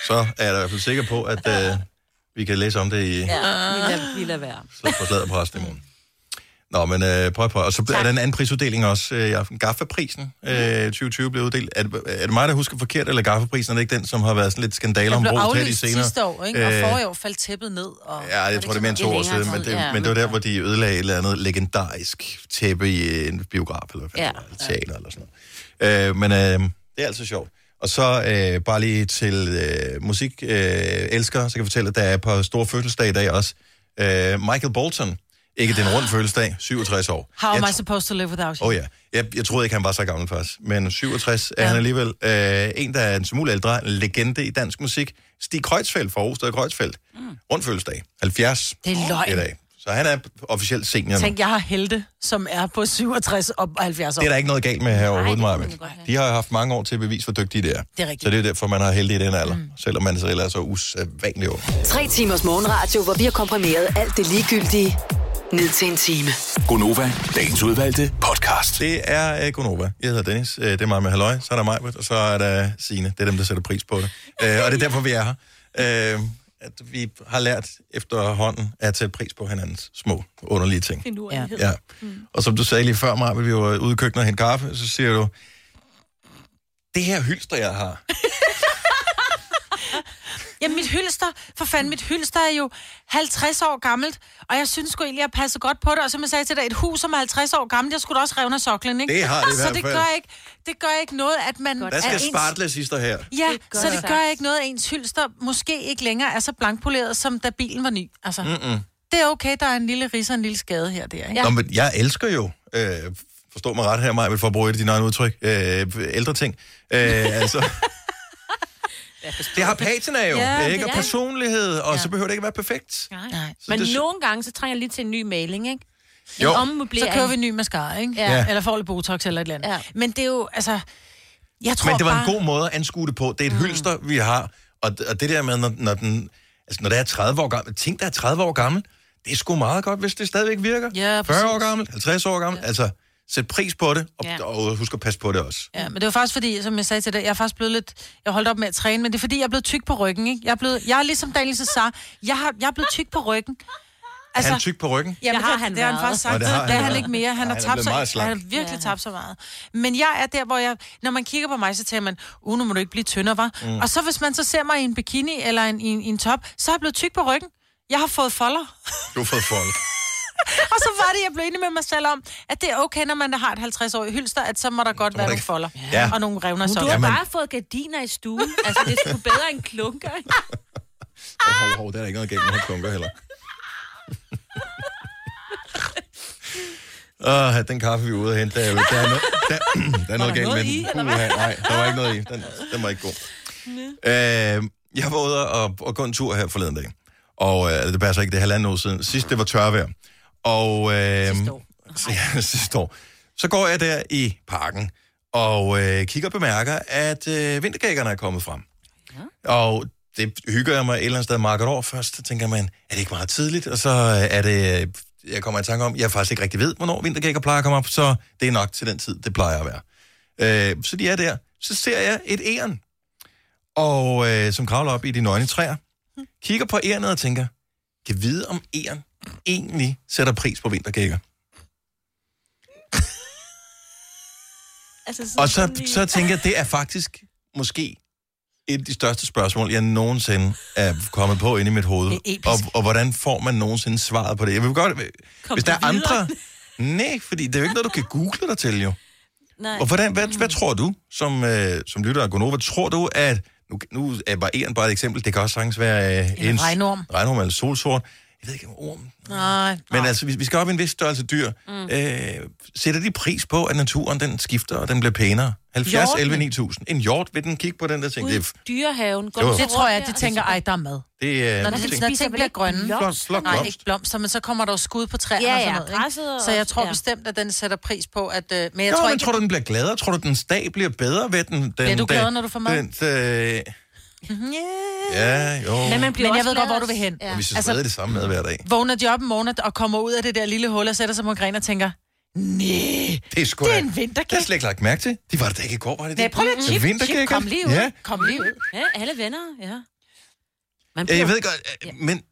så er jeg da i hvert fald sikker på, at øh, vi kan læse om det i ja. Ja, vi lader, vi lader være. på slaget på resten i morgen. Nå, men øh, prøv, prøv. Og så er der en anden prisuddeling også øh, i aften. Gaffa-prisen øh, 2020 blev uddelt. Er, det- er det mig, der husker forkert, eller Gaffa-prisen? Er det ikke den, som har været sådan lidt skandaler om blev brug til de senere? sidste år, ikke? Og Øh, forrige år faldt tæppet ned. Og... Ja, jeg tror, det er mere end to år siden, men det, Ja, men det var der, hvor de ødelagde et eller andet legendarisk tæppe i en biograf, eller hvad Ja. ja. eller teater, eller sådan noget. Øh, men øh, det er altså sjovt. Og så øh, bare lige til øh, musik øh, elsker, så kan jeg fortælle, at der er på store fødselsdag i dag også. Øh, Michael Bolton, ikke den rund fødselsdag, 67 år. How am Jeg I supposed to live without you? Oh, ja. Jeg, jeg troede ikke, han var så gammel først. Men 67 er han alligevel. Øh, en, der er en smule ældre, en legende i dansk musik. Stig Kreutzfeldt fra Rosted Kreutzfeldt. Mm. Rundt fødselsdag. 70 Det er løgn. i dag. Så han er officielt senior nu. Tænk, jeg har helte, som er på 67 og 70 år. Det er der ikke noget galt med her overhovedet, Marvind. De har haft mange år til at bevise, hvor dygtige de er. Det er rigtigt. Så det er derfor, man har heldig i den alder. Mm. Selvom man selv er så usædvanlig ung. Tre timers morgenradio, hvor vi har komprimeret alt det ligegyldige ned til en time. Gonova, dagens udvalgte podcast. Det er uh, Gonova. Jeg hedder Dennis. Uh, det er mig med halløj. Så er der mig, og så er der Signe. Det er dem, der sætter pris på det. Uh, og det er derfor, vi er her. Uh, at vi har lært efterhånden at sætte pris på hinandens små, underlige ting. Ja. Ja. Og som du sagde lige før, Maja, vi var ude i køkkenet og hente kaffe, så siger du, det her hylster, jeg har, Jamen, mit hylster, for fanden, mit hylster er jo 50 år gammelt, og jeg synes sgu egentlig, at jeg passer godt på det. Og som jeg sagde til dig, et hus, som er 50 år gammelt, jeg skulle da også revne soklen, ikke? Det har det i Så hvert det fald. gør ikke, det gør ikke noget, at man der er skal ens... spartles hister her. Ja, Det gør så det det. gør ikke noget, at ens hylster måske ikke længere er så blankpoleret, som da bilen var ny. Altså, Mm-mm. det er okay, der er en lille ris og en lille skade her og der, ikke? Ja. Nå, men jeg elsker jo, øh, forstå mig ret her, Maja, for at bruge et af dine egne udtryk, øh, ældre ting. Øh, altså, det har patina jo, Ja, ikke? Og er. personlighed, og Ja. så behøver det ikke være perfekt. Nej. Nej. Men det- nogle gange, så trænger jeg lige til en ny maling, ikke? En Jo. ommøblering. Så kører vi en ny mascara, ikke? Ja. Eller får lidt Botox eller et eller andet. Ja. Men det er jo, altså... Jeg tror Men det var bare... en god måde at anskue det på. Det er et mm. hylster, vi har, og, og det der med, når, når den... Altså, når det er 30 år gammel, ting, der er 30 år gammel, det er sgu meget godt, hvis det stadigvæk virker. Ja, 40 år gammel, 50 år gammel, ja. altså sæt pris på det, og, Ja. og husk at passe på det også. Ja, men det var faktisk fordi, som jeg sagde til dig, jeg er faktisk blevet lidt... Jeg holdt op med at træne, men det er fordi, jeg er blevet tyk på ryggen, ikke? Jeg er, blevet, jeg er ligesom Daniel Cesar. Jeg, har, jeg er blevet tyk på ryggen. Altså, han er tyk på ryggen? Jamen, Det har han det har han faktisk sagt. Nå, det har han det er han ikke mere. Han Ja, har han er tabt meget slank. Han har virkelig Ja. tabt så meget. Men jeg er der, hvor jeg... Når man kigger på mig, så tænker man, uh, nu må du ikke blive tyndere, var. Mm. Og så hvis man så ser mig i en bikini eller en, i, en, i en top, så er jeg blevet tyk på ryggen. Jeg har fået folder. Du har fået folk. og så var det, jeg blev enig med mig selv om, at det er okay, når man har et 50-årigt hylster, at så må der godt må være der nogle ikke- folder. Ja. Og nogle revner Du har Jamen- bare fået gardiner i stuen. Altså, det er sgu bedre end klunker. ikke? Hov, hov, hov, det er der ikke noget galt med, klunker heller. Åh, den kaffe, vi er ude at hente, der, er der, er, no, der, der er noget galt med den. Puha, nej, der var ikke noget i. Den, den var ikke god. Øh, jeg var ude og, og gå en tur her forleden dag. Og øh, det passer ikke, det er halvanden år siden. Sidst det var tørvejr. Og, øh, sidste år. Ja, sidste år. Så går jeg der i parken og øh, kigger og bemærker, at øh, vintergækkerne er kommet frem. Ja. Og det hygger jeg mig et eller andet sted markedet over først. Så tænker man, er det ikke meget tidligt? Og så øh, er det, øh, jeg kommer i tanke om, jeg faktisk ikke rigtig ved, hvornår vintergækker plejer at komme op, så det er nok til den tid, det plejer at være. Øh, så de er der. Så ser jeg et æren, og, øh, som kravler op i de nøgne træer. Kigger på ærenet og tænker, kan vide om æren egentlig sætter pris på vintergækker. Altså, Og så, så tænker jeg, det er faktisk måske et af de største spørgsmål, jeg nogensinde er kommet på inde i mit hoved. Og, og hvordan får man nogensinde svaret på det? Jeg vil godt, Kom hvis der er videre? andre... Nej, fordi det er jo ikke noget, du kan google dig til, jo. Nej. Og hvordan, hvad, hvad tror du, som, øh, som lytter af Gonova, tror du, at... Nu, nu er bare en bare et eksempel. Det kan også sagtens være øh, En regnorm. regnorm eller solsort. Jeg ved ikke, om orm... Nej. Men altså, vi, vi skal op i en vis størrelse dyr. Mm. Øh, sætter de pris på, at naturen den skifter, og den bliver pænere? 70, Hjorten. 11, 9000. En hjort, vil den kigge på den der ting? Ude Det i er, dyrehaven. Går Jo. du Det Det tror jeg, de tænker, ej, der er mad. det er Når, ting. det, når ting bliver grønne. Flot, flot Nej, blomst. ikke blomster, men så kommer der jo skud på træerne Ja, og ja, sådan noget. Ikke? græsset og- Så jeg tror ja. bestemt, at den sætter pris på, at... Øh, men jeg Jo, tror men ikke, tror du, den bliver gladere? Tror du, den dag bliver bedre ved den? den Bliver du den- gladere, når du får mad? Den, øh, ja, jo. Men man bliver Men jeg ved godt, hvor du vil hen. Ja. Og vi skal altså- det samme mad hver dag. Vågner de op en morgen og kommer ud af det der lille hul og sætter sig på en gren og tænker, nej, Det er sgu det er en Det har vintergæk. slet ikke lagt mærke til. De var da ikke i går, var det Nej, det? prøv lige at chip, chip, kom lige ud. Ja. Kom lige ud. Ja, alle venner, ja. Man jeg ved godt, øh, men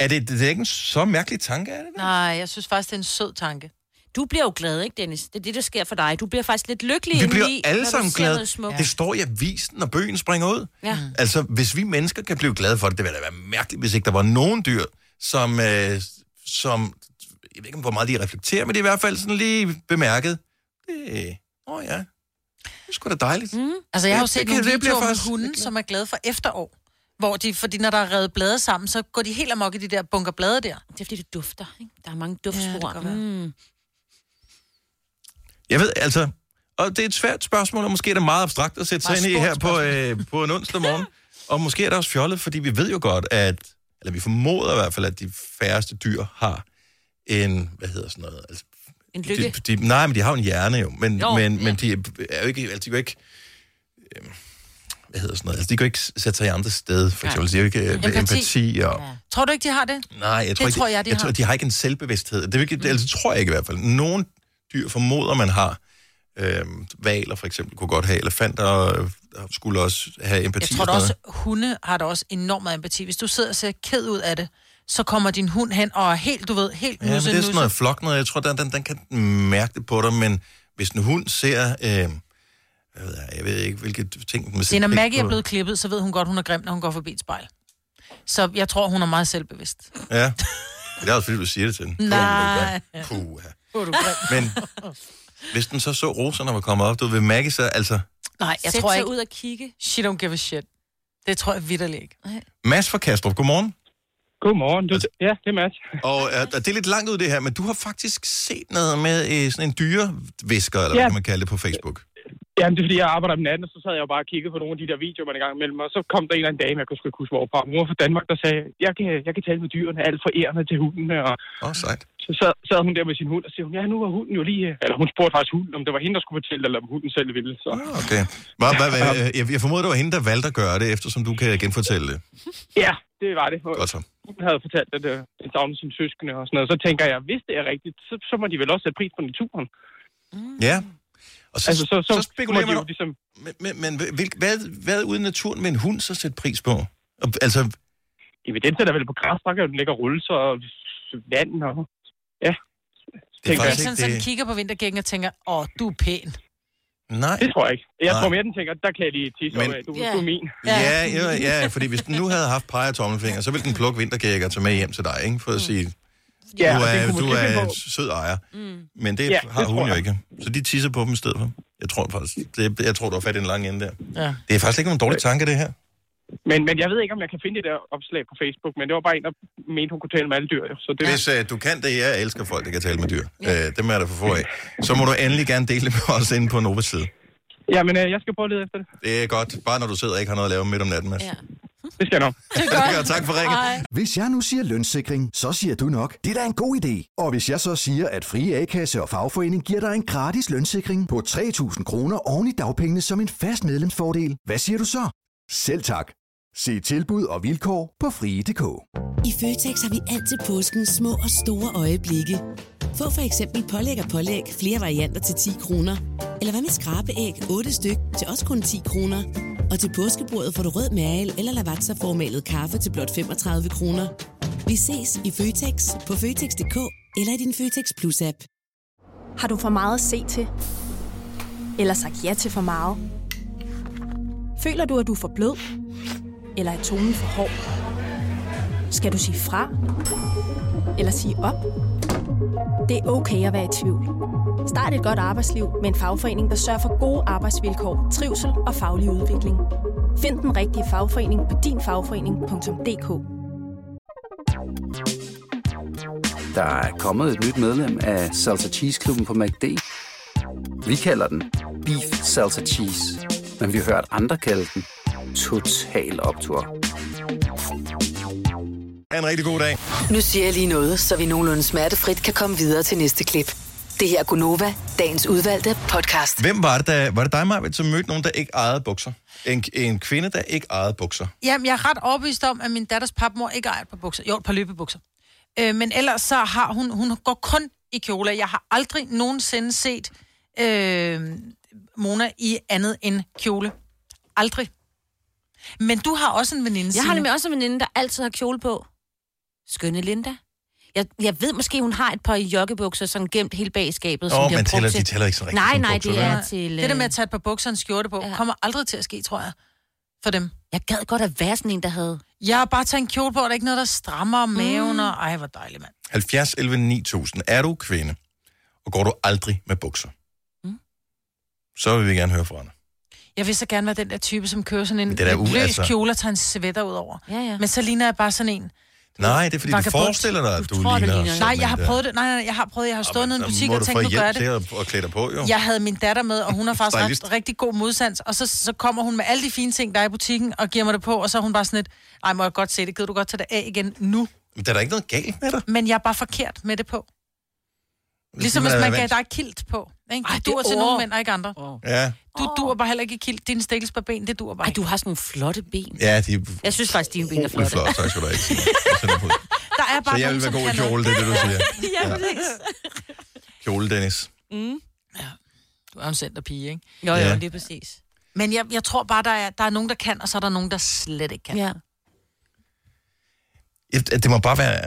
er det, det er ikke en så mærkelig tanke, er det? Nej, jeg synes faktisk, det er en sød tanke. Du bliver jo glad, ikke, Dennis? Det er det, der sker for dig. Du bliver faktisk lidt lykkelig Vi bliver indeni, alle sammen glade. smukt. Det står i avisen, når bøgen springer ud. Ja. Altså, hvis vi mennesker kan blive glade for det, det ville da være mærkeligt, hvis ikke der var nogen dyr, som, øh, som jeg ved ikke, hvor meget de reflekterer, men det er i hvert fald sådan lige bemærket. Det, åh oh ja, det er sgu da dejligt. Mm. Altså, jeg har jo Det- set det nogle det videoer med hunde, som er glade for efterår. Hvor de, fordi når der er revet blade sammen, så går de helt amok i de der bunker blade der. Det er fordi, det dufter. Ikke? Der er mange Ja, det duftspor. kan godt være. mm. Jeg ved, altså, og det er et svært spørgsmål, og måske er det meget abstrakt at sætte sig ind i her på, øh, på en onsdag morgen. og måske er det også fjollet, fordi vi ved jo godt, at, eller vi formoder i hvert fald, at de færreste dyr har en, hvad hedder sådan noget, altså, En lykke. de, de, nej, men de har jo en hjerne jo, men, Jo, men, ja. men de er jo ikke, altså, de kan jo ikke, øh, hvad hedder sådan noget, altså, de kan jo ikke sætte sig i andre sted, for eksempel, de har jo ikke øh, Empati. empati, og, Ja. Tror du ikke, de har det? nej, jeg tror, Det ikke, tror jeg, de jeg har. tror, de har ikke en selvbevidsthed, det, er ikke, det, altså, tror jeg ikke i hvert fald. Nogle dyr formoder, man har, øh, valer for eksempel kunne godt have, elefanter øh, skulle også have empati. Jeg tror da og også, hunde har da også enormt meget empati. Hvis du sidder og ser ked ud af det, så kommer din hund hen og er helt, du ved, helt Ja, men nusse, det er sådan noget nusse. flok noget. Jeg tror, den, den, den kan mærke det på dig, men hvis en hund ser... Øh, jeg, ved, jeg ved ikke, hvilke ting... Den er, når Maggie er blevet klippet, så ved hun godt, hun er grim, når hun går forbi et spejl. Så jeg tror, hun er meget selvbevidst. Ja. Det er også, fordi du siger det til den. Nej. Puh, grim. Men hvis den så så roserne var kommet op, du ved Maggie så... Altså, Nej, jeg Sæt tror ikke. ud og kigge. She don't give a shit. Det tror jeg vidderligt ikke. Mads fra Kastrup, godmorgen. Godmorgen. Du, ja, det er Mads. Og og det er lidt langt ud det her, men du har faktisk set noget med øh, sådan en dyrevisker, eller Ja. hvad kan man kalde det på Facebook. Jamen, det er fordi, jeg arbejder om natten, og så sad jeg jo bare og kiggede på nogle af de der videoer, man i gang imellem, og så kom der en eller anden dame, jeg kunne sgu huske, hvorfra. Hun var fra Danmark, der sagde, jeg kan, jeg kan tale med dyrene, alt fra ærerne til hundene, og Åh, oh, sejt. Så sad, sad hun der med sin hund, og siger hun, ja, nu var hunden jo lige, eller hun spurgte faktisk hunden, om det var hende, der skulle fortælle, eller om hunden selv ville. Så. Ah, Okay. Hva, hva, hva, jeg, jeg formoder, det var hende, der valgte at gøre det, eftersom du kan genfortælle det. Ja, det var det. Godt så. Hun havde fortalt, at øh, den savnede sine søskende og sådan noget. Så tænker jeg, hvis det er rigtigt, så, så må de vel også sætte pris på naturen. Ja. Og så, Altså, så, så, så spekulerer man... jo ligesom, Men, men, men hvil, hvad, hvad uden naturen med en hund så sætte pris på? Altså, evidens er der vel på græs, der kan den ligge og rulle sig og vand og... Ja, det er tænker Det er faktisk ikke sådan, at det... kigger på vintergækken og tænker, åh, du er pæn. Nej. det tror jeg ikke. Jeg Nej. tror mere, den tænker, der kan jeg lige tisse Men- af. Du, Ja. du er min. Ja, ja, ja, fordi hvis den nu havde haft peger tommelfinger, så ville den plukke vintergækker og tage med hjem til dig, ikke? For at sige, Ja, du og det er, du er en sød ejer. Mm. Men det Ja, har det hun jo ikke. Så de tisser på dem i stedet for. Jeg tror faktisk, det, jeg tror, du har fat i en lang ende der. Ja. Det er faktisk ikke nogen dårlig tanke, det her. Men, men jeg ved ikke, om jeg kan finde det der opslag på Facebook, men det var bare en, der mente, hun kunne tale med alle dyr. jo. Så det, Hvis øh, du kan det, jeg elsker folk, der kan tale med dyr. Øh, dem er der for få af. Så må du endelig gerne dele det med os inde på Novas side. ja, men øh, jeg skal prøve at lede efter det. Det er godt. Bare når du sidder og ikke har noget at lave midt om natten, Mads. Ja. Det skal jeg nok. Ja, tak for ringen. Hvis jeg nu siger lønssikring, så siger du nok, det er da en god idé. Og hvis jeg så siger, at Frie A-kasse og fagforening giver dig en gratis lønssikring på 3.000 kroner oven i dagpengene som en fast medlemsfordel, hvad siger du så? Selv tak. Se tilbud og vilkår på frie.dk. I Føtex har vi altid påsken små og store øjeblikke. Få for eksempel pålæg og pålæg flere varianter til 10 kroner. Eller hvad med skrabeæg 8 styk til også kun 10 kroner. Og til påskebordet får du rød mal eller lavatserformalet kaffe til blot 35 kroner. Vi ses i Føtex på Føtex.dk eller i din Føtex Plus-app. Har du for meget at se til? Eller sagt ja til for meget? Føler du, at du er for blød? Eller er tonen for hård? Skal du sige fra? Eller sige op? Det er okay at være i tvivl. Start et godt arbejdsliv med en fagforening, der sørger for gode arbejdsvilkår, trivsel og faglig udvikling. Find den rigtige fagforening på dinfagforening.dk. Der er kommet et nyt medlem af Salsa Cheese Klubben på MACD. Vi kalder den Beef Salsa Cheese, men vi har hørt andre kalde den Total Optor. Ha' en rigtig god dag. Nu siger jeg lige noget, så vi nogenlunde smertefrit kan komme videre til næste klip. Det her er Gunova, dagens udvalgte podcast. Hvem var det, der, var det dig, Marvind, som mødte nogen, der ikke ejede bukser? En, en kvinde, der ikke ejede bukser. Jamen, jeg er ret overbevist om, at min datters papmor ikke ejer et par bukser. Jo, et par løbebukser. Øh, men ellers så har hun, hun går kun i kjole. Jeg har aldrig nogensinde set øh, Mona i andet end kjole. Aldrig. Men du har også en veninde, Jeg har nemlig også en veninde, der altid har kjole på. Skønne Linda. Jeg, jeg ved måske, hun har et par joggebukser, sådan gemt helt bag i skabet. som Åh, har men tæller- til- de tæller ikke så rigtigt Nej, nej, bukser, det er til... Det der med øh, at tage et par bukser og en skjorte på, ja. kommer aldrig til at ske, tror jeg. For dem. Jeg gad godt at være sådan en, der havde... Jeg har bare taget en kjole på, og der er ikke noget, der strammer om maven, mm. og ej, hvor dejligt, mand. 70 11 9000. Er du kvinde, og går du aldrig med bukser? Mm. Så vil vi gerne høre fra dig. Jeg vil så gerne være den der type, som kører sådan en det er lidt u- løs altså- kjole og tager en svætter ud over. Ja, ja. Men så ligner jeg bare sådan en. Nej, det er fordi, du Vagabond. forestiller dig, at du, tror, du ligner... ligner- sådan Nej, jeg har der. prøvet det. Nej, nej, jeg har prøvet. Jeg har stået nede i en butik og du tænkt, få nu gør jeg hjælp det. at, at klæde dig på, jo. Jeg havde min datter med, og hun har faktisk haft rigtig god modsans. Og så, så kommer hun med alle de fine ting, der er i butikken, og giver mig det på, og så er hun bare sådan lidt, nej, må jeg godt se det, gider du godt tage det af igen nu? Men der er da ikke noget galt med dig. Men jeg er bare forkert med det på. Ligesom man hvis er man gav dig kilt på. Ikke? Ej, Det dur til over. nogle mænd, og ikke andre. Ja, Du dur bare heller ikke i kilt. Dine stikkels på ben, det dur bare Ej, ikke. du har sådan nogle flotte ben. ja, de er Jeg synes faktisk, dine ben er flotte. flotte. Tak skal du sætter på. Der er bare Så jeg vil være god i kjole, det er det, du siger. Ja, præcis. Kjole, Dennis. Du er jo en centerpige, ikke? Jo, jo, Ja. lige præcis. Men jeg, jeg tror bare, der er, der er nogen, der kan, og så er der nogen, der slet ikke kan. Ja. Det må bare være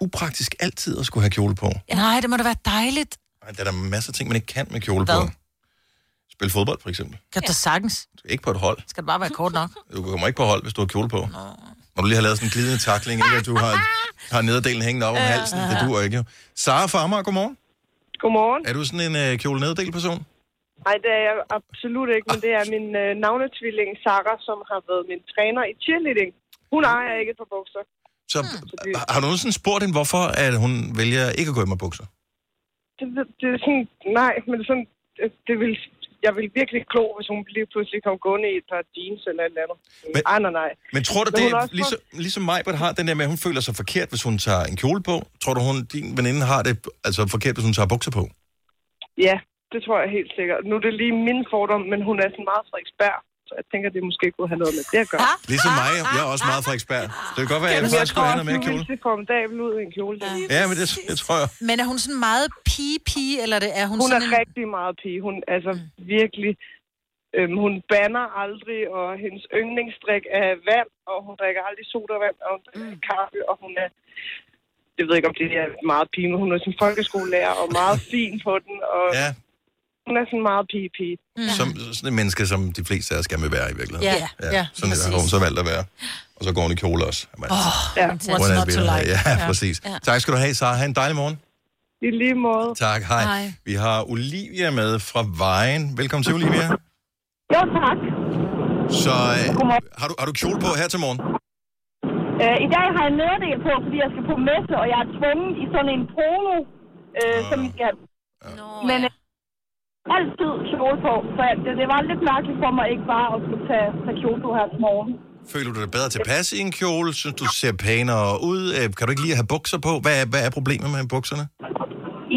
upraktisk altid at skulle have kjole på. Nej, det må da være dejligt. Ej, Der er der masser af ting, man ikke kan med kjole Hvad? på. Spil fodbold, for eksempel. Kan du sagtens? Du er ikke på et hold. Skal det bare være kort nok? Du kommer ikke på hold, hvis du har kjole på. Når du lige har lavet sådan en glidende takling, ikke? At du har, har nederdelen hængende op om halsen. Det duer ikke, jo. Sara Farmer, godmorgen. Godmorgen. Er du sådan en øh, kjole neddel person? Nej, det er jeg absolut ikke, men det er min øh, navnetvilling Sara, som har været min træner i cheerleading. Hun ejer ikke et par bukser. Så har- har du nogensinde spurgt hende, hvorfor at hun vælger ikke at gå i med bukser? Det, det, det er sådan, nej, men det er sådan, det, det vil, jeg vil virkelig klo, hvis hun lige pludselig kom gående i et par jeans eller et eller andet. Men- nej, nej, nej. Men tror du, Men det er også ligesom, ligesom mig, har den der med, at hun føler sig forkert, hvis hun tager en kjole på? Tror du, hun, din veninde har det altså forkert, hvis hun tager bukser på? Ja, det tror jeg helt sikkert. Nu er det lige min fordom, men hun er sådan meget Frederiksberg, så jeg tænker, det måske kunne have noget med det at gøre. Ligesom mig, jeg er også meget fra ekspert. Det kan godt være, at jeg jeg faktisk tror skulle have noget mere du kjole. ville se formidabel ud i en kjole. Ja. Ja, men det, det tror jeg. Men er hun sådan meget pige-pige, eller det er hun, Hun er sådan en... rigtig meget pige. Hun altså virkelig... Øhm, hun banner aldrig, og hendes yndlingsdrik er vand, og hun drikker aldrig sodavand, og hun drikker kaffe, og hun er... Jeg ved ikke, om det er meget pige, men hun er sådan folkeskolelærer, og meget fin på den, og Ja, hun er sådan meget pige-pige. som, sådan en menneske, som de fleste af os gerne vil være i virkeligheden. Ja, ja, Sådan er hun så valgt at være. Og så går hun i kjole også. Jamen, Åh, Ja, what's not to like? Ja, præcis. Tak skal du have, Sara. Ha' en dejlig morgen. i lige måde. Tak, hej. Hej. Vi har Olivia med fra Vejen. Velkommen til, Olivia. Jo, tak. Så øh, har, du, har du kjole på her til morgen? Øh, I dag har jeg nederdel på, fordi jeg skal på messe, og jeg er tvunget i sådan en polo, øh, som vi skal Nå, Men ja. øh, altid kjole på, så jeg- det, det var lidt mærkeligt for mig ikke bare at skulle tage, tage kjole på her til morgen. Føler du dig bedre tilpas i en kjole? Synes du ser pænere ud? Øh, Kan du ikke lige have bukser på? Hvad er, hvad er problemet med bukserne?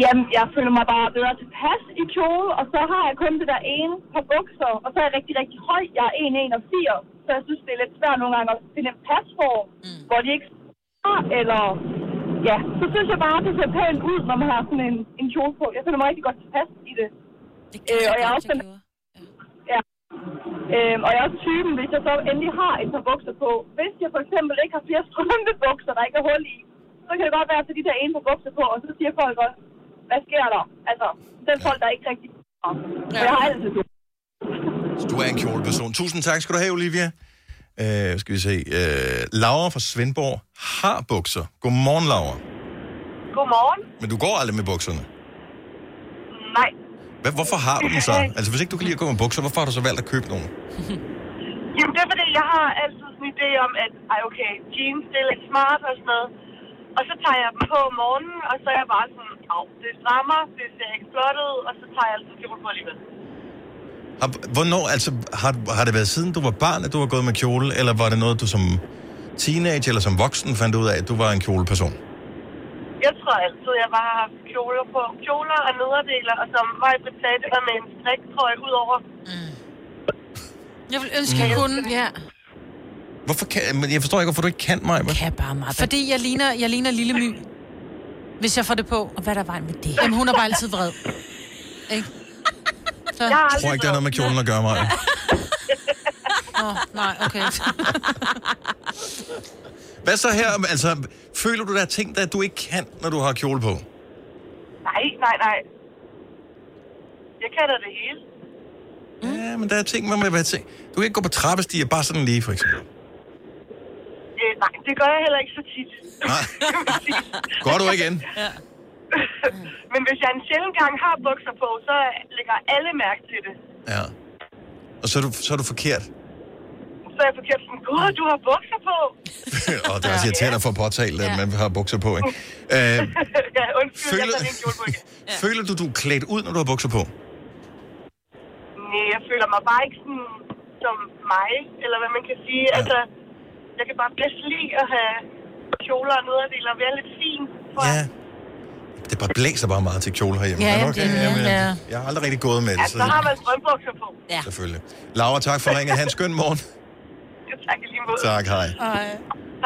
Jamen, jeg føler mig bare bedre tilpas i kjole, og så har jeg kun det der ene par bukser, og så er jeg rigtig, rigtig høj. Jeg er 1,81, så jeg synes, det er lidt svært nogle gange at finde en pasform, mm. hvor de ikke har, eller... Ja, så synes jeg bare, at det ser pænt ud, når man har sådan en, en kjole på. Jeg føler mig rigtig godt tilpas i det. Det kan Øh, og jeg er godt, også jeg den- gjorde. Øhm, og jeg er også typen, hvis jeg så endelig har et par bukser på. Hvis jeg for eksempel ikke har flere strømpebukser, der ikke er hul i, så kan det godt være, at de der ene par bukser på, og så siger folk også, hvad sker der? Altså, den folk, der ikke rigtig... Og jeg har altid. Så Du er en kjoleperson. Tusind tak skal du have, Olivia. Øh, skal vi se. Øh, Laura fra Svendborg har bukser. Godmorgen, Laura. Godmorgen. Men du går aldrig med bukserne. Nej. Hvad, hvorfor har du dem så? Altså, hvis ikke du kan lide at gå med bukser, hvorfor har du så valgt at købe nogen? Jamen, det er fordi, jeg har altid sådan en idé om, at ej, okay, jeans, det er lidt smart og sådan noget. Og så tager jeg dem på om morgenen, og så er jeg bare sådan, au, det strammer, det ser ikke flot ud, og så tager jeg altid kjole på alligevel. Har, hvornår, altså, har, har det været siden du var barn, at du har gået med kjole, eller var det noget, du som teenage eller som voksen fandt ud af, at du var en kjoleperson? Jeg tror altid, jeg bare har haft kjoler på. Kjoler og nederdeler, og som var i var med en striktrøje ud over. Jeg vil ønske, jeg Mm. kunne. Ja. Hvorfor kan, men jeg forstår ikke, hvorfor du ikke kan mig. Kan bare meget. Fordi jeg ligner, jeg ligner lille my. Hvis jeg får det på. Og hvad er der vej med det? Jamen, hun er bare altid vred. Ikke? Så. Jeg Jeg tror ikke, det har noget med kjolen at gøre mig. Åh, oh, nej, okay. Hvad så her? Altså, føler du, der er ting, der du ikke kan, når du har kjole på? Nej, nej, nej. Jeg kan da det hele. Ja, men der er ting, man må være ting. Du kan ikke gå på trappestiger, bare sådan lige, for eksempel. Øh, nej, det gør jeg heller ikke så tit. Nej. Går du igen? Ja. Men hvis jeg en sjældent gang har bukser på, så lægger alle mærke til det. Ja. Og så er du, så er du forkert. Så jeg forkert sådan, gud, du har bukser på. og det er også irriterende at få påtalt, at man har bukser på, ikke? Øh, ja, undskyld, Føler- jeg tager kjole på igen. føler du, du er klædt ud, når du har bukser på? Nej, jeg føler mig bare ikke sådan som mig, eller hvad man kan sige. Ja. Altså, jeg kan bare bedst lide at have kjoler og nederdel og være lidt fin. For Ja. Det bare blæser bare meget til kjole herhjemme. Ja, jamen, det er- jamen, ja. jeg, har aldrig rigtig gået med det, Ja, så så har man strømbukser på. Ja. selvfølgelig. Laura, tak for ringet. Ha' en skøn morgen. Tak i lige måde. Tak, hej. Hej.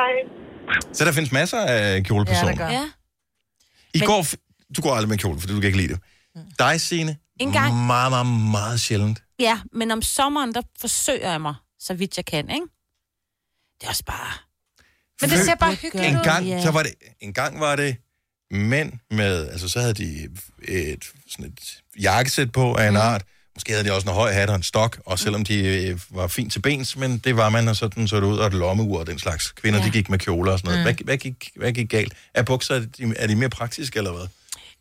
Hej. Så der findes masser af kjolepersoner. Ja. I går, f- du går aldrig med kjole, fordi du kan ikke lide det. Dig, Signe, En gang. meget, meget, meget sjældent. Ja, men om sommeren, der forsøger jeg mig, så vidt jeg kan, ikke? Det er også bare... Men det ser bare hyggeligt En ud. gang, Ja. så var det, en gang var det mænd med, altså så havde de et, sådan et jakkesæt på af en Mm. art. Måske havde de også en høj hat og en stok, og selvom de øh, var fint til bens, men det var man, og sådan så det ud, og et lommeur og den slags. Kvinder, ja. de gik med kjoler og sådan noget. Mm. Hvad, hvad, gik, hvad gik galt? Er bukser, er de, er de mere praktiske, eller hvad?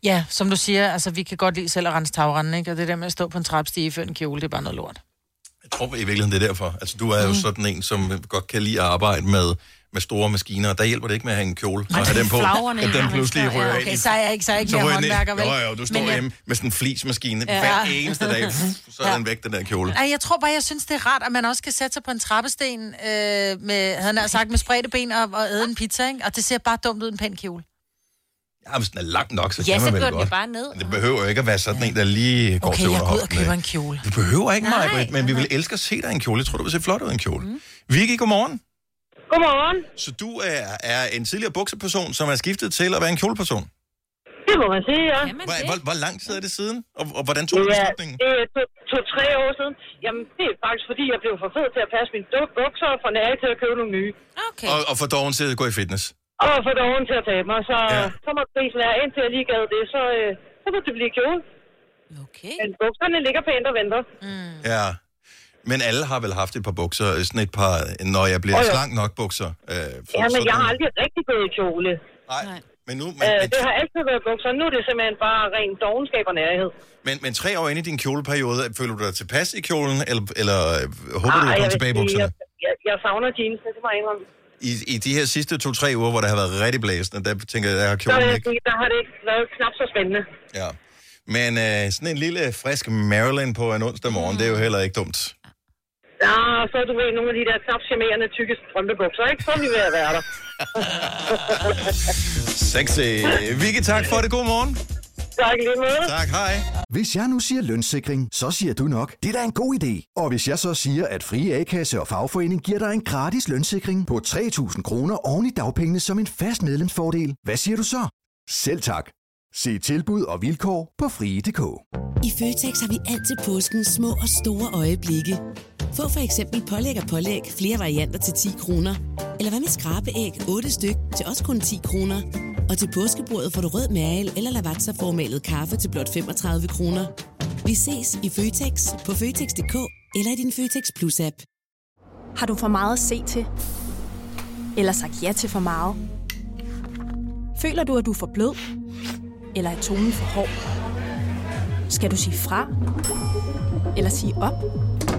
Ja, som du siger, altså vi kan godt lide selv at rense tagrenden, ikke? Og det der med at stå på en trappestige før en kjole, det er bare noget lort. Jeg tror i virkeligheden, det er derfor. Altså, du er jo Mm. sådan en, som godt kan lide at arbejde med, med store maskiner, og der hjælper det ikke med at have en kjole, og det have den på, at den ja, pludselig rører ja, ind okay, i- så er jeg ikke- så er jeg ikke mere den ind. håndværker, vel? Jo, jo, du står Men jeg- hjemme med sådan en flismaskine Ja. hver eneste dag, så er Ja. den væk, den der kjole. Ej, jeg tror bare, jeg synes, det er rart, at man også kan sætte sig på en trappesten øh, med, havde han sagt, med spredte ben og, og æde en pizza, ikke? Og det ser bare dumt ud, en pæn kjole. Ja, hvis den er lang nok, så Ja, kan så man går vel godt. bare ned. Men det behøver ikke at være sådan en, der lige går Okay, til jeg går ud og køber en kjole. Du behøver ikke Nej, mig, men vi vil elske at se dig i en kjole. Jeg tror, du vil se flot ud i en kjole. Mm. Vicky, godmorgen. Godmorgen. Så du er, er en tidligere bukseperson, som er skiftet til at være en kjoleperson. Det må man sige, ja. Hvor, hvor, hvor lang tid er det siden? Og, og hvordan tog du beslutningen? det er to, to-tre år siden. Jamen, det er faktisk fordi, jeg blev for fed til at passe mine bukser og for nære til at købe nogle nye. Okay. Og, og for doven til at gå i fitness. Og for doven til at tabe mig. Så, Ja. ja. så må prisen være, indtil jeg lige gad det, så, øh, så må det blive kjole. Okay. Men bukserne ligger pænt og venter. Mm. Ja. Men alle har vel haft et par bukser, sådan et par, når jeg bliver ja. slank nok bukser. Øh, for Ja, men sådan jeg har aldrig rigtig gået i kjole. Nej. Men nu, men, Øh, men, det har altid været bukser. Nu er det simpelthen bare ren dogenskab og nærhed. men, men tre år inde i din kjoleperiode, føler du dig tilpas i kjolen, eller, eller øh, håber du, Ej, at jeg komme vil tilbage i bukserne? Jeg, jeg, jeg savner jeans, det må jeg indrømme. I, I de her sidste to-tre uger, hvor der har været rigtig blæsende, der tænker jeg, jeg har kjolen jeg ikke. der har det ikke været knap så spændende. Ja. Men øh, sådan en lille frisk Marilyn på en onsdag morgen, det er jo heller ikke dumt. Ja, så er du ved nogle af de der knap charmerende, tykke strømpebukser, ikke? Så er vi ved at være der. Sexy. Vicky, tak for det. God morgen. Tak lige måde. Tak, hej. Hvis jeg nu siger lønssikring, så siger du nok, det er da en god idé. Og hvis jeg så siger, at Frie A-kasse og fagforening giver dig en gratis lønssikring på 3.000 kroner oven i dagpengene som en fast medlemsfordel, hvad siger du så? Selv tak. Se tilbud og vilkår på frie.dk. I Føtex har vi altid påsken små og store øjeblikke. Få for eksempel pålæg og pålæg flere varianter til 10 kroner. Eller hvad med skrabeæg 8 styk til også kun 10 kroner. Og til påskebordet får du rød mal eller lavatserformalet kaffe til blot 35 kroner. Vi ses i Føtex på Føtex.dk eller i din Føtex Plus-app. Har du for meget at se til? Eller sagt ja til for meget? Føler du, at du er for blød? Eller er tonen for hård? Skal du sige fra? Eller sige op?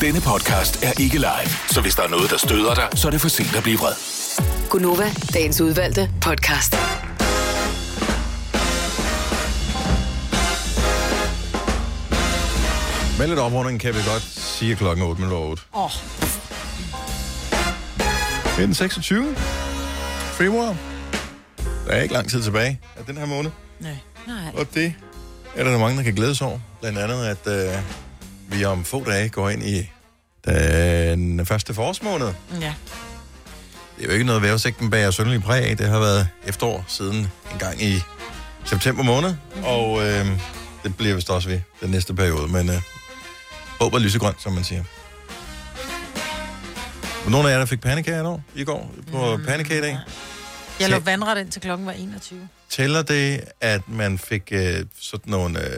Denne podcast er ikke live, så hvis der er noget, der støder dig, så er det for sent at blive vred. Gunova, dagens udvalgte podcast. Med lidt oprunding kan vi godt sige at klokken er 8 minutter 8. Åh, Det er den 26. februar. Der er ikke lang tid tilbage af den her måned. nej. Nej. Og det er der mange, der kan glæde sig over. Blandt andet, at øh, vi om få dage går ind i den første forårsmåned. Ja. Det er jo ikke noget, vejrudsigten bærer sønderlig præg af. Det har været efterår siden en gang i september måned. Mm-hmm. Og øh, det bliver vist også ved den næste periode. Men øh, håber lysegrønt, som man siger. Og nogle af jer, der fik pandekager i år, i går på mm, pandekagedag. Jeg lå vandret ind til klokken var 21. Tæller det, at man fik øh, sådan nogle, øh,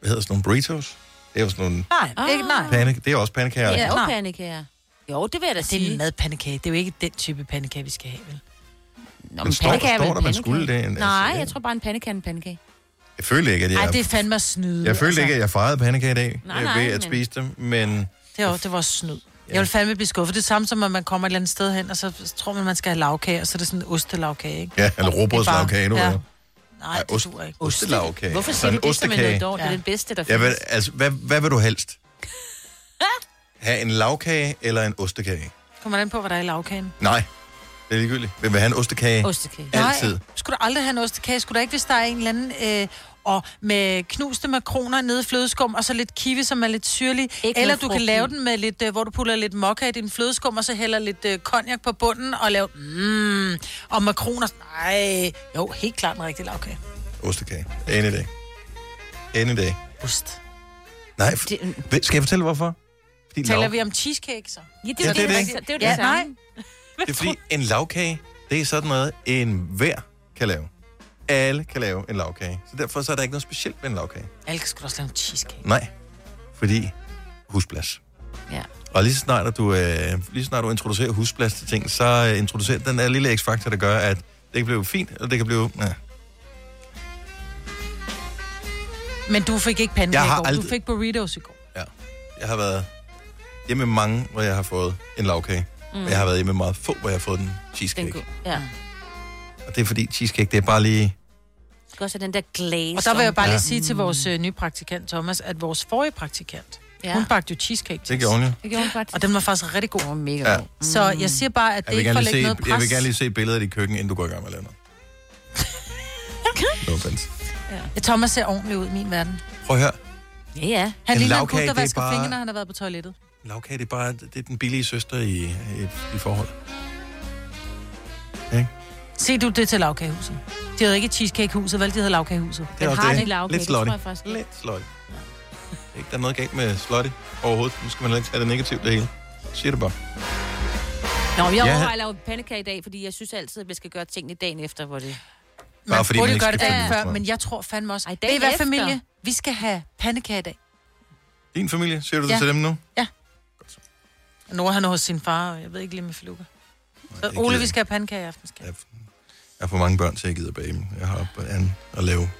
hvad hedder sådan nogle burritos? Det er jo sådan nogle Nej, ikke nej. panik. Det er også pandekager. Ja, og pandekager. Jo, det vil jeg da Det er sige. en madpandekage. Det er jo ikke den type pandekage, vi skal have, vel? Nå, Men står- pandekage står der, man pandekage? skulle det? Altså, Nej, ja. jeg tror bare en pandekage er en pandekage. Jeg følte ikke, at jeg... Nej, det er fandme snyde. Jeg følte ikke, at jeg fejrede pandekager i dag Nej, nej, ved at men- spise dem, men Det var, det var snyd. Jeg vil fandme blive skuffet. Det er samme som, at man kommer et eller andet sted hen, og så tror man, man skal have lavkage, og så er det sådan en ostelavkage, ikke? ja, eller råbrødslagkage, du Ja. Nej, det ost, duer ikke. ostelavkage. Hvorfor Så siger du det som en ostekage. noget dårligt? Det er Ja. det bedste, der findes. vil, altså, hvad, hvad vil du helst? have en lavkage eller en ostekage? Kommer an på, hvad der er i lavkagen. Nej, det er ligegyldigt. Vil vi have en ostekage? Ostekage. Altid. Nej, skulle du aldrig have en ostekage? Skulle der ikke, hvis der er en eller anden... Øh, og med knuste makroner nede i flødeskum, og så lidt kiwi, som er lidt syrlig. Ikke Eller du kan lave den med lidt, øh, hvor du putter lidt mokka i din flødeskum, og så hælder lidt øh, cognac på bunden, og laver... Mm, og makroner... Nej, jo, helt klart en rigtig lavkage. Ostekage. Any day. Any day. Ost. Nej, f- Ved- skal jeg fortælle hvorfor? Fordi Taler lav- vi om cheesecake, så? Ja, Ja, det er det. Det er jo det Ja, samme. nej. Det er fordi, en lavkage, det er sådan noget, en hver kan lave. Alle kan lave en lavkage. Så derfor så er der ikke noget specielt ved en lavkage. Alle kan sgu også lave en cheesecake. Nej, fordi husplads. Ja. Og lige så snart, at du, øh, lige snart du introducerer husplads til ting, så øh, introducerer den der lille x-faktor, der gør, at det kan blive fint, og det kan blive... Ja. Men du fik ikke pandekage Jeg i går. Du aldrig- fik burritos i går. ja. Jeg har været hjemme med mange, hvor jeg har fået en lavkage. Mm. Jeg har været hjemme med meget få, hvor jeg har fået en Den cheesecake. god. Ja. Og det er fordi cheesecake, det er bare lige... Skal også have den der glaze. Og der vil jeg bare Ja. lige sige til vores øh, nye praktikant, Thomas, at vores forrige praktikant, Ja. ja. hun bagte jo cheesecake til Det gjorde hun jo. Det gjorde hun faktisk. Og den var faktisk rigtig god. Og mega Ja. god. Så jeg siger bare, at det Jeg vil, ikke får gerne lægge lige noget se, pres. jeg vil gerne lige se billedet af dit køkken, inden du går i gang med at lave noget. no offense. Ja, Thomas ser ordentlig ud i min verden. Prøv at høre. Ja, ja. Han En ligner en gut, der er vasker bare- fingre, når han har været på toilettet. Lavkage, det er bare det er den billige søster i, i, i forhold. Ikke? Se du det til lavkagehuset. De havde ikke cheesecakehuset, vel? De havde lavkagehuset. Det er også har det. lavkage, Lidt det faktisk. Lidt slutty. Ikke, der er noget galt med slutty overhovedet. Nu skal man ikke tage det negativt, det hele. Siger det bare. Nå, jeg Ja. overvejer at lave pandekage i dag, fordi jeg synes altid, at vi skal gøre tingene dagen efter, hvor det... Bare Man fordi burde man gøre det dagen før, men jeg tror fandme også... Ej, dagen det er efter. familie? Vi skal have pandekage i dag. Din familie, siger du det Ja. til dem nu? Og Nora han er hos sin far, og jeg ved ikke lige med Feluca. Så Ole, vi skal have pandekage i aften. Skal. Jeg har for mange børn til, at jeg gider bage dem. Jeg har op an at lave.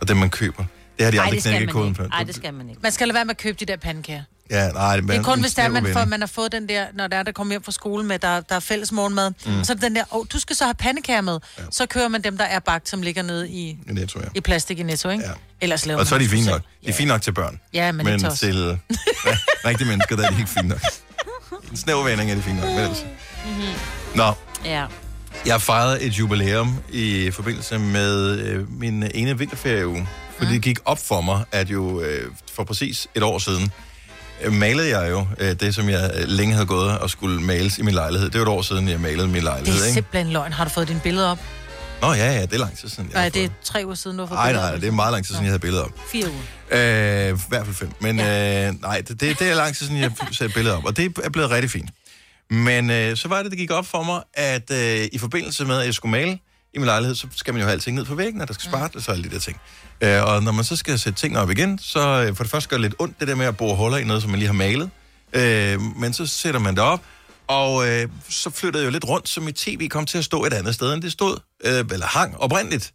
Og dem, man køber. Det har de Ej, aldrig det knækket man koden ikke. på. Ej, det skal man ikke. Man skal lade være med at købe de der pandekager. Ja, nej, Det er kun, hvis det er, man, får, man har fået den der, når der er, der kommer hjem fra skole med, der, der er fælles morgenmad. Mm. Og så er det den der, åh, oh, du skal så have pandekager med. Ja. Så kører man dem, der er bagt, som ligger nede i, Det tror jeg. i plastik i Netto, ikke? Ja. Ellers laver Og så er de fine nok. De er fine nok til børn. Ja, men, Men ikke til ja, rigtige mennesker, der er de ikke fine nok. I En snæver vending er de fine nok. Men ellers. Nå, Ja. Jeg fejrede et jubilæum i forbindelse med øh, min ene vinterferieuge. Fordi det gik op for mig, at jo øh, for præcis et år siden, øh, malede jeg jo øh, det, som jeg øh, længe havde gået og skulle males i min lejlighed. Det var et år siden, jeg malede min Det lejlighed, er ikke? simpelthen løgn. Har du fået dine billeder op? Nå ja, ja, det er lang tid siden. Nej, det er tre uger siden, du har fået Nej, nej, det er meget lang tid siden, jeg havde billeder op. Fire uger. Øh, I hvert fald fem. Men øh, nej, det, det, det er lang tid siden, jeg har sat billeder op, og det er blevet rigtig fint. Men øh, så var det, det gik op for mig, at øh, i forbindelse med, at jeg skulle male i min lejlighed, så skal man jo have alting ned på væggen, og der skal spartles og alle de der ting. Øh, og når man så skal sætte tingene op igen, så øh, for det første gør det lidt ondt, det der med at bore huller i noget, som man lige har malet. Øh, men så sætter man det op, og øh, så flyttede jeg jo lidt rundt, så mit tv kom til at stå et andet sted, end det stod, øh, eller hang oprindeligt.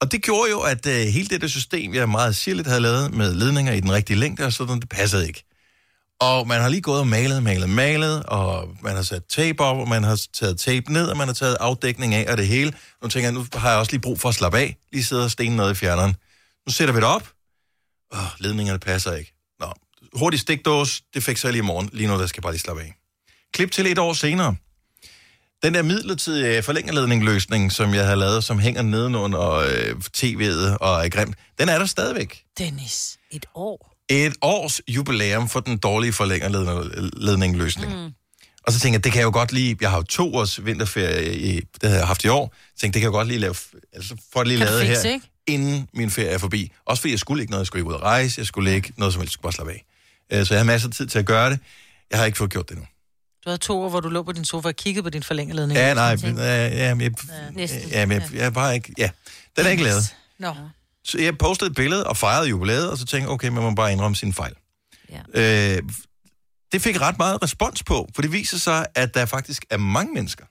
Og det gjorde jo, at øh, hele det der system, jeg meget sirligt havde lavet med ledninger i den rigtige længde og sådan, det passede ikke. Og man har lige gået og malet, malet, malet, og man har sat tape op, og man har taget tape ned, og man har taget afdækning af og det hele. Nu tænker jeg, nu har jeg også lige brug for at slappe af, lige sidde og stene noget i fjerneren. Nu sætter vi det op. Åh, ledningerne passer ikke. Nå, hurtig stikdås, det fikser jeg lige i morgen. Lige nu, der skal jeg bare lige slappe af. Klip til et år senere. Den der midlertidige øh, forlængerledningløsning, som jeg havde lavet, som hænger nedenunder øh, tv'et og er grimt, den er der stadigvæk. Dennis, et år. Et års jubilæum for den dårlige forlængerledningløsning. Mm. Og så tænkte jeg, det kan jeg jo godt lige... Jeg har jo to års vinterferie, i, det har jeg haft i år. Så tænkte, det kan jeg jo godt lige lave... Altså, for at lige Kan du lave fikse, her, ikke? inden min ferie er forbi. Også fordi jeg skulle ikke noget. Jeg skulle ud at rejse. Jeg skulle ikke noget som helst. Jeg skulle bare slappe af. Øh, Så jeg har masser af tid til at gøre det. Jeg har ikke fået gjort det nu. Du havde to år, hvor du lå på din sofa og kiggede på din forlængerledning. Ja, nej. Ja, ja, men jeg, Næsten. ja, men jeg, jeg bare ikke... Ja, den er ikke lavet. Nå. Så jeg postede et billede og fejrede jubilæet, og så tænkte jeg, okay, man må bare indrømme sin fejl. Ja. Øh, det fik ret meget respons på, for det viser sig, at der faktisk er mange mennesker,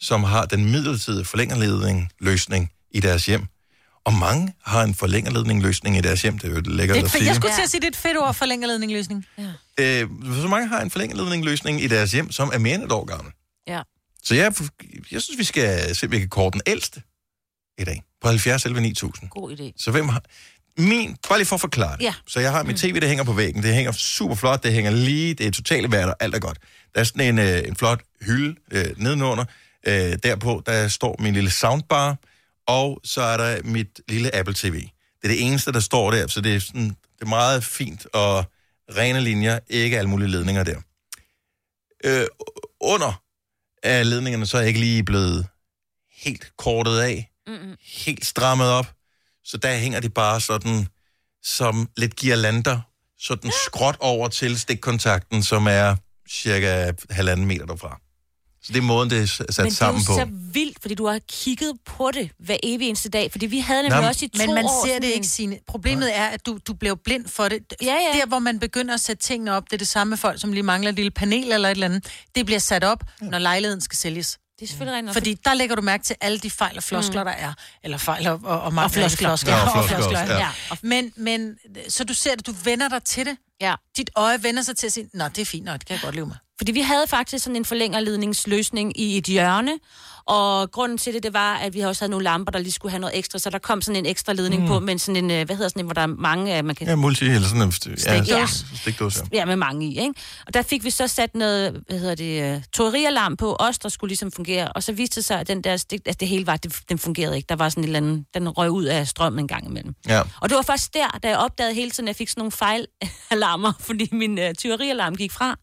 som har den midlertidige forlængerledning løsning i deres hjem. Og mange har en forlængerledning løsning i deres hjem. Det er jo lækkert Det er at sige. jeg skulle til at sige, det er et fedt ord, forlængerledningløsning. Ja. Øh, så mange har en forlængerledning løsning i deres hjem, som er mere end et år gammel. Ja. Så jeg, jeg synes, vi skal se, vi kan kåre den ældste i dag. På 70 11 9000. God idé. Så hvem har... Min, bare lige for at forklare det. Ja. Så jeg har mit tv, det hænger på væggen. Det hænger super flot, det hænger lige, det er totalt værd, og alt er godt. Der er sådan en, øh, en flot hylde øh, nedenunder. Øh, derpå, der står min lille soundbar, og så er der mit lille Apple TV. Det er det eneste, der står der, så det er, sådan, det er meget fint og rene linjer, ikke alle mulige ledninger der. Øh, under af ledningerne, så er ikke lige blevet helt kortet af, Mm-mm. helt strammet op. Så der hænger de bare sådan som lidt girlander, sådan skråt over til stikkontakten, som er cirka halvanden meter derfra. Så det er måden, det er sat Men det er sammen jo på. så vildt, fordi du har kigget på det hver evig eneste dag. Fordi vi havde Nå, nemlig men- også i to Men man år ser det ikke, Signe. Problemet er, at du, du bliver blind for det. Ja, ja. Der, hvor man begynder at sætte tingene op, det er det samme med folk, som lige mangler et lille panel eller et eller andet. Det bliver sat op, når lejligheden skal sælges. Det er selvfølgelig rigtigt. Fordi der lægger du mærke til alle de fejl og floskler, mm. der er. Eller fejl og, og, og, Og floskler. floskler. Ja, og og floskler floskler. også, ja. Ja. Men, men, så du ser det, du vender dig til det. Ja. Dit øje vender sig til at sige, nå, det er fint, nå, det kan jeg godt leve med. Fordi vi havde faktisk sådan en forlængerledningsløsning i et hjørne, og grunden til det, det var, at vi også havde nogle lamper, der lige skulle have noget ekstra, så der kom sådan en ekstra ledning Mm. på, men sådan en, øh, hvad hedder sådan en, hvor der er mange, af, man kan... Ja, multi, eller sådan en ja, Stikdås. stikdås, ja. Ja, med mange i, ikke? Og der fik vi så sat noget, hvad hedder det, uh, toverialarm på os, der skulle ligesom fungere, og så viste det sig, at den der stik, at det hele var, det, den fungerede ikke. Der var sådan et eller andet, den røg ud af strømmen en gang imellem. Ja. Og det var først der, da jeg opdagede hele tiden, at jeg fik sådan nogle fejlalarmer, fordi min uh, tyverialarm gik fra.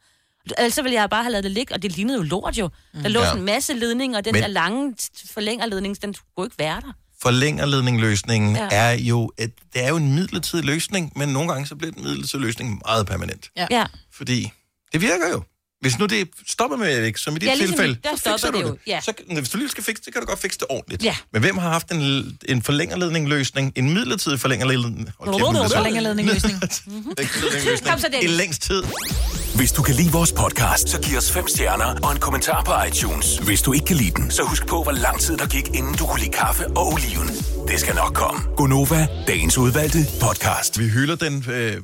Ellers så ville jeg bare have lavet det ligge, og det lignede jo lort jo. Der lå Ja. en masse ledninger, og den Men- der lange forlængerledning, den skulle ikke være der. Forlængerledningløsningen Ja. er jo, et, det er jo en midlertidig løsning, men nogle gange så bliver den midlertidige løsning meget permanent. Ja. ja. Fordi det virker jo. Hvis nu det stopper med at virke, som i dit Ja, ligesom tilfælde, der så fikser stopper du det det. jo, ja. Så, hvis du lige skal fikse det, kan du godt fikse det ordentligt. Ja. Men hvem har haft en, en forlængerledningløsning, en midlertidig forlængerledning? Er. Forlængerledningløsning. Forlængerledningløsning Kom så. I længst tid. Hvis du kan lide vores podcast, så giv os fem stjerner og en kommentar på iTunes. Hvis du ikke kan lide den, så husk på, hvor lang tid der gik, inden du kunne lide kaffe og oliven. Det skal nok komme. Gonova, dagens udvalgte podcast. Vi hylder den, øh,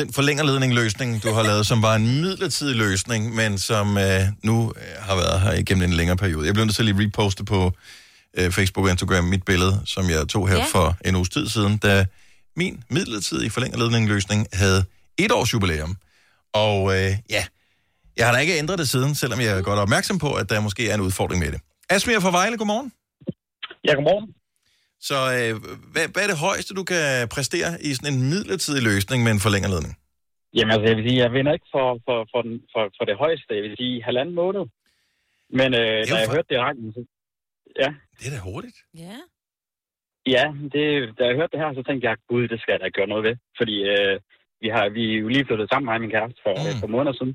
den forlængerledningløsning, du har lavet, som var en midlertidig løsning, men som øh, nu øh, har været her igennem en længere periode. Jeg blev nødt til at lige reposte på øh, Facebook og Instagram mit billede, som jeg tog her Ja. ja. for en uges tid siden, da min midlertidige forlængerledningløsning havde et års jubilæum. Og øh, ja, jeg har da ikke ændret det siden, selvom jeg er godt opmærksom på, at der måske er en udfordring med det. Asmir fra Vejle, godmorgen. Ja, godmorgen. Så øh, hvad, hvad er det højeste, du kan præstere i sådan en midlertidig løsning med en forlængerledning? Jamen altså, jeg vil sige, jeg vinder ikke for, for, for, den, for, for det højeste. Jeg vil sige halvanden måned. Men øh, da jeg hørte det i radioen, så, Ja. Det er da hurtigt. Ja. Ja, det, da jeg hørte det her, så tænkte jeg, gud, det skal jeg da gøre noget ved. Fordi øh, vi har vi er jo lige flyttet sammen, mig og min kæreste, for mm. et par måneder siden.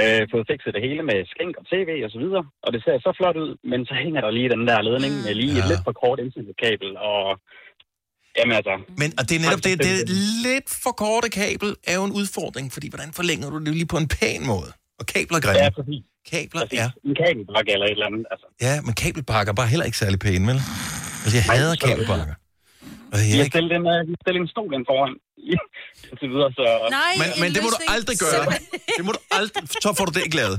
Øh, fået fikset det hele med skænk og tv og så videre. Og det ser så flot ud, men så hænger der lige den der ledning med lige et lidt for kort internetkabel. Og jamen altså... Men og det er netop det, det er lidt for korte kabel er jo en udfordring, fordi hvordan forlænger du det lige på en pæn måde? Og kabler er grimme. Ja, præcis. Kabler præcis. er... En kabelbakke eller et eller andet. Altså. Ja, men kabelbakker er bare heller ikke særlig pæne, vel? Altså, jeg hader kabelbakker. Jeg Vi er har stillet en, uh, vi har stillet en stol ind foran. Indtil videre, så... Nej, Men, men det må du aldrig gøre. Det må du aldrig... Så får du det ikke lavet.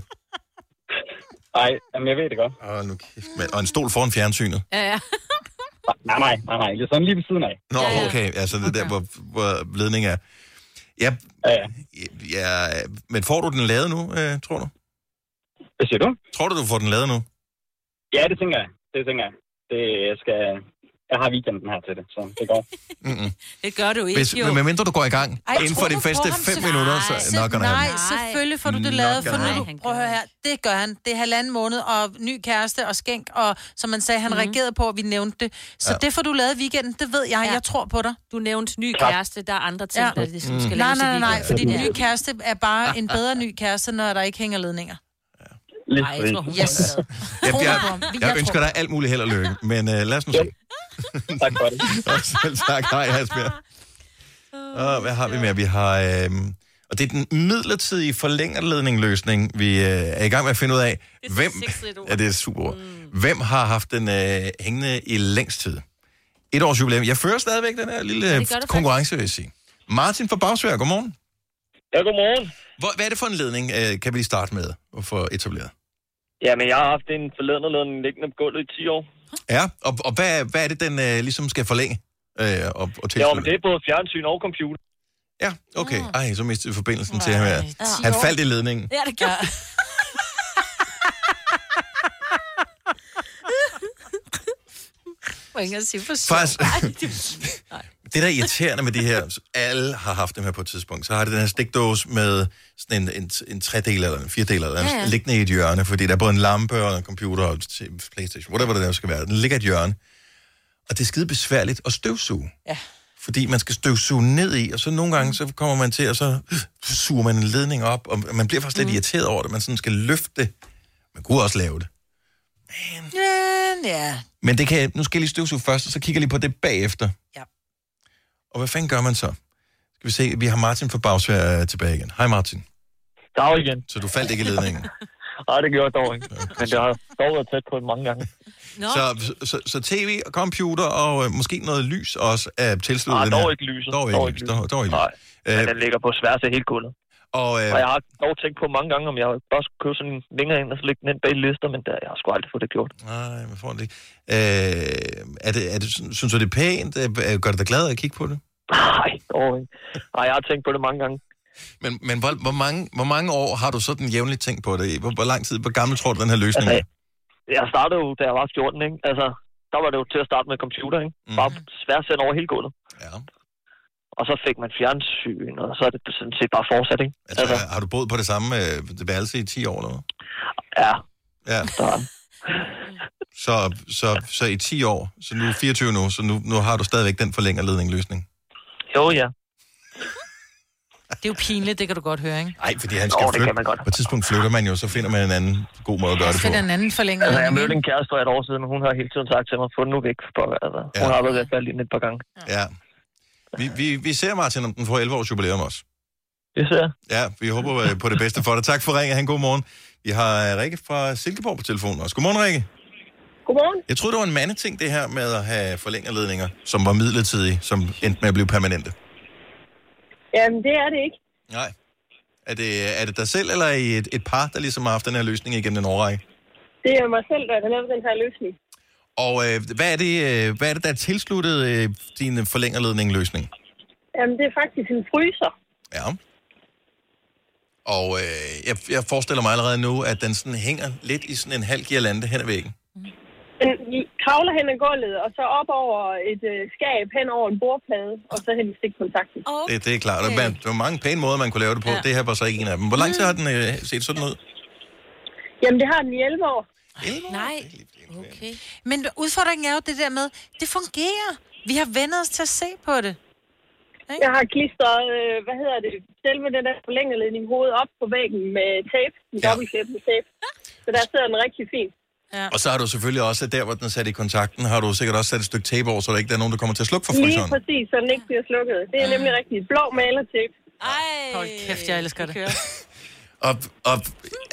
Nej, jamen jeg ved det godt. Åh, nu kæft, mand. Og en stol foran fjernsynet. Ja, ja. Nej, nej, nej, nej. Det er sådan lige ved siden af. Nå, okay. Altså, det er der, hvor, hvor ledning er. Ja, Ja, ja. ja, men får du den lavet nu, øh, tror du? Hvad siger du? Tror du, du får den lavet nu? Ja, det tænker jeg. Det tænker jeg. Det skal... Jeg har weekenden her til det, så det går. Mm-mm. Det gør du ikke, Hvis, jo. men medmindre du går i gang Ej, inden for de du første fem til- minutter, så Nej, nok Nej, selvfølgelig får du det lavet, for nu, happen. prøv at høre her, det gør han. Det er halvanden måned, og ny kæreste og skænk, og som man sagde, han mm. reagerede på, at vi nævnte det. Så Ja. det får du lavet i weekenden, det ved jeg, Ja. jeg tror på dig. Du nævnte ny Tak. kæreste, der er andre ting, Ja. der ligesom Mm. skal Nej, laves i nej, nej, nej, fordi den Ja. nye kæreste er bare en bedre ny kæreste, når der ikke hænger ledninger. Lidt Ej, jeg tror, hun Yes. Jeg, jeg, jeg jeg ønsker dig alt muligt held og lykke, men uh, lad os nu se. tak for det. Selv tak. Hej, Asbjørn. Og hvad har vi mere? Vi har... Øh, og det er den midlertidige forlængerledningløsning, vi øh, er i gang med at finde ud af. Hvem, ja, det er super ord. Hvem har haft den øh, hængende i længst tid? Et års jubilæum. Jeg fører stadigvæk den her lille Ja, det konkurrence, vil jeg sige. Martin fra Bagsvær, godmorgen. Ja, godmorgen. Hvor, hvad er det for en ledning, øh, kan vi lige starte med at få etableret? Jamen, jeg har haft en forlederledning liggende på gulvet i 10 år. Ja, og, og hvad, hvad er det, den øh, ligesom skal forlænge øh, og, og Ja, tilslutte? men det er både fjernsyn og computer. Ja, okay. Ej, så mistede vi forbindelsen til ham her. Han faldt i ledningen. Ja, det gør. Må ikke sige for Faktisk-. Det, der er irriterende med de her, alle har haft dem her på et tidspunkt, så har det den her stikdåse med sådan en, en, en tredel eller en firedel eller Ja, ja, liggende i et hjørne, fordi der er både en lampe og en computer og Playstation, whatever det der skal være. Den ligger i et hjørne. Og det er skide besværligt at støvsuge. Ja. Fordi man skal støvsuge ned i, og så nogle gange, så kommer man til, og så suger man en ledning op, og man bliver faktisk lidt Mm. irriteret over det. Man sådan skal løfte det. Man kunne også lave det. Men ja, Men det kan, nu skal jeg lige støvsuge først, og så kigger jeg lige på det bagefter. Ja. Og hvad fanden gør man så? Skal vi se, vi har Martin fra Bagsvær øh, tilbage igen. Hej Martin. Dag igen. Så du faldt ikke i ledningen. Nej, det gjorde jeg dog ikke. Men det har dog været tæt på det mange gange. så, så, så tv og computer og øh, måske noget lys også er tilsluttet Nej, dog ikke lyset. Dog ikke lys. Dog, dog ikke. Nej, men den ligger på sværs af hele gulvet. Og, øh, Og jeg har dog tænkt på mange gange, om jeg bare skulle købe sådan en længere ind og så lægge den ind bag lister, men der, jeg har sgu aldrig fået det gjort. Nej, man får det ikke. Øh, er det, er det, synes du, det er pænt? Øh, Gør det dig glad at kigge på det? Nej, dog ikke. Nej, jeg har tænkt på det mange gange. Men, men hvor, hvor, mange, hvor mange år har du sådan jævnligt tænkt på det? Hvor, hvor lang tid, hvor gammel tror du, den her løsning er? Jeg startede jo, da jeg var 14, ikke? Altså, der var det jo til at starte med computer, ikke? Mhm. Bare svært sendt over hele gulvet. Ja. Og så fik man fjernsyn, og så er det sådan set bare fortsat, ikke? Altså, har du boet på det samme øh, værelse i 10 år eller? Ja. Ja. Så, så, så i 10 år, så nu er 24 nu, så nu, nu har du stadigvæk den forlængerledning løsning. Jo, ja. det er jo pinligt, det kan du godt høre, ikke? Nej, fordi han skal det flytte. kan man godt. På et tidspunkt flytter man jo, så finder man en anden god måde at gøre det på. Find en anden forlænger. Altså, jeg mødte en kæreste for et år siden, og hun har hele tiden sagt til mig, få den nu væk. For, altså, hun Ja. har været ved at falde ind et par gange. Ja. Vi, vi, vi ser, Martin, om den får 11 års jubilæum også. Det ser jeg. Ja, vi håber øh, på det bedste for dig. Tak for ringen. Han god morgen. Vi har øh, Rikke fra Silkeborg på telefonen også. Godmorgen, Rikke. Godmorgen. Jeg troede, det var en mandeting, det her med at have forlængerledninger, som var midlertidige, som endte med at blive permanente. Jamen, det er det ikke. Nej. Er det, er det dig selv, eller er I et, et par, der ligesom har haft den her løsning igennem en årrække? Det er mig selv, der har lavet den her løsning. Og øh, hvad, er det, øh, hvad er det, der er tilsluttet øh, din forlængerledning-løsning? Jamen, det er faktisk en fryser. Ja. Og øh, jeg, jeg forestiller mig allerede nu, at den sådan hænger lidt i sådan en halv girlande hen ad væggen. Den kravler hen ad gulvet, og så op over et øh, skab, hen over en bordplade, og så hen i stikkontakten. Oh. Det, det er klart. Okay. Der, der var mange pæne måder, man kunne lave det på. Ja. Det her var så ikke en af dem. Hvor lang tid har den øh, set sådan ud? Jamen, det har den i 11 år. Nej. Okay. Men udfordringen er jo det der med, det fungerer. Vi har vendt os til at se på det. Jeg har klistret, øh, hvad hedder det, selve den der forlængerledning hovedet op på væggen med tape, en ja. dobbeltklæbende tape. Så der sidder den rigtig fint. Ja. Og så har du selvfølgelig også, der hvor den er sat i kontakten, har du sikkert også sat et stykke tape over, så der ikke er nogen, der kommer til at slukke for Lige fryseren. præcis, så den ikke bliver slukket. Det er nemlig rigtig blå malertape. Ej. Hold kæft, jeg elsker det. Og, og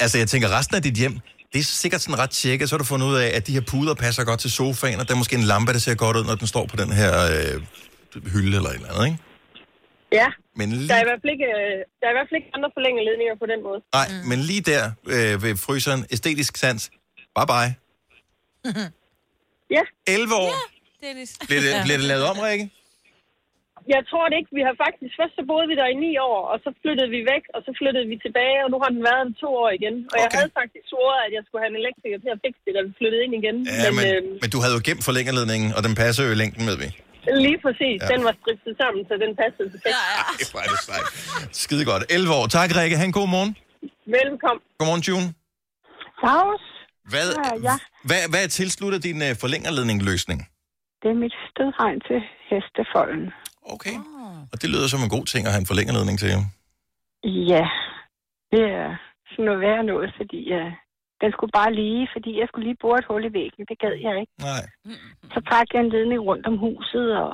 altså, jeg tænker, resten af dit hjem, det er sikkert sådan ret tjekket, så har du fundet ud af, at de her puder passer godt til sofaen, og der er måske en lampe, der ser godt ud, når den står på den her øh, hylde eller et eller andet, ikke? Ja, Men der er, lige, i hvert fald ikke, øh, der er i hvert fald ikke andre forlængerledninger på den måde. nej, men lige der øh, ved fryseren, æstetisk sans, bye bye. Ja. 11 år. Dennis. Bliver det, bliver det lavet om, Rikke? Jeg tror det ikke. Vi har faktisk, først så boede vi der i ni år, og så flyttede vi væk, og så flyttede vi tilbage, og nu har den været der to år igen. Og okay. jeg havde faktisk svoret, at jeg skulle have en elektriker til at fikse det, da vi flyttede ind igen. Ja, men, øh, men du havde jo gemt forlængerledningen, og den passer jo i længden, med vi. lige præcis, Ja. den var stripset sammen, så den passede perfekt. Ja, ja. Ej, hvor er det sejt. Skide godt. 11 år. Tak, Rikke. Ha' en god morgen. Velkommen. Godmorgen, June. Claus. Hvad, Ja, ja. hvad, hvad er tilsluttet din uh, forlængerledning-løsning? Det er mit stødhegn til hestefolden. Okay. Og det lyder som en god ting at have en forlængerledning til. Ja, det er sådan noget værre noget, fordi uh, den skulle bare lige, fordi jeg skulle lige bore et hul i væggen. Det gad jeg ikke. Nej. Så trak jeg en ledning rundt om huset og